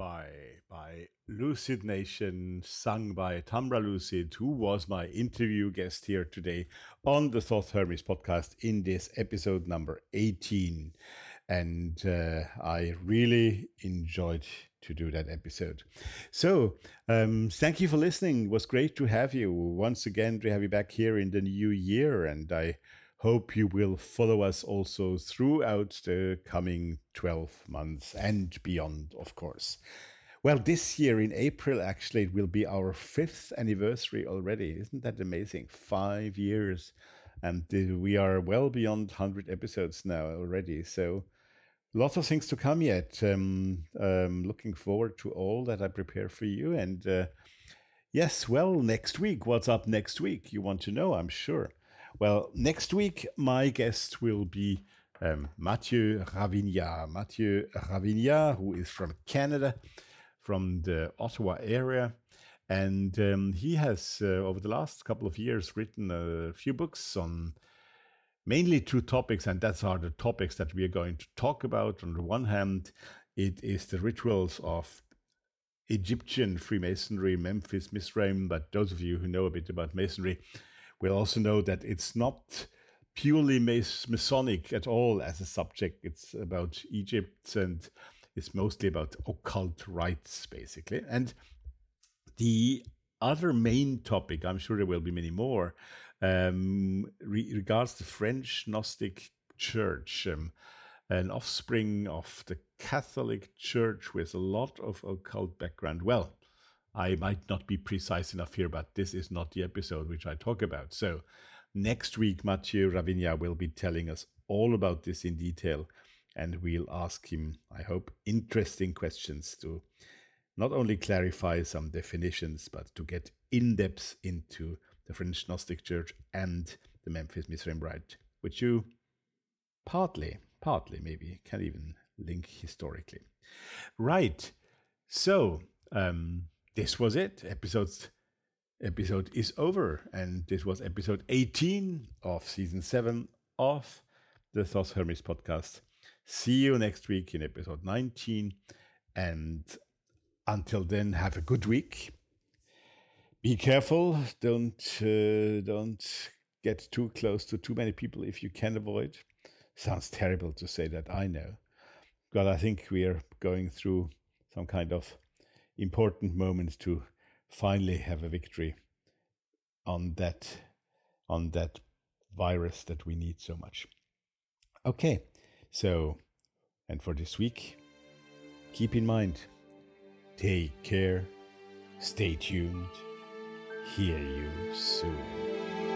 By Lucid Nation, sung by Tamra Lucid, who was my interview guest here today on the Thoth Hermes podcast in this episode number 18. And uh, I really enjoyed to do that episode. So, um, thank you for listening. It was great to have you once again, to have you back here in the new year. And I hope you will follow us also throughout the coming 12 months and beyond, of course. Well, this year in April, actually, it will be our fifth anniversary already. Isn't that amazing? Five years. And we are well beyond 100 episodes now already. So, lots of things to come yet. Um, um, looking forward to all that I prepare for you. And uh, yes, well, next week, what's up next week? You want to know, I'm sure. Well, next week, my guest will be um, Mathieu Ravignat. Mathieu Ravignat, who is from Canada, from the Ottawa area. And um, he has, uh, over the last couple of years, written a few books on mainly two topics, and that's are the topics that we are going to talk about. On the one hand, it is the rituals of Egyptian Freemasonry, Memphis Mizraim. But those of you who know a bit about Masonry will also know that it's not purely Masonic at all as a subject. It's about Egypt and it's mostly about occult rites, basically. And the other main topic, I'm sure there will be many more, um, re- regards the French Gnostic Church, um, an offspring of the Catholic Church with a lot of occult background. Well, I might not be precise enough here, but this is not the episode which I talk about. So, next week, Mathieu Ravignat will be telling us all about this in detail, and we'll ask him, I hope, interesting questions to not only clarify some definitions, but to get in depth into the French Gnostic Church and the Memphis Mizraim Rite, which you partly, partly maybe can even link historically. Right. So, um, this was it. Episode episode is over, and this was episode 18 of season 7 of the Thoth Hermes podcast. See you next week in episode 19. And until then, have a good week. Be careful. Don't uh, don't get too close to too many people if you can avoid. Sounds terrible to say that, I know. But I think we are going through some kind of important moment to finally have a victory on that on that virus that we need so much. Okay, so and for this week, keep in mind, take care, stay tuned, hear you soon.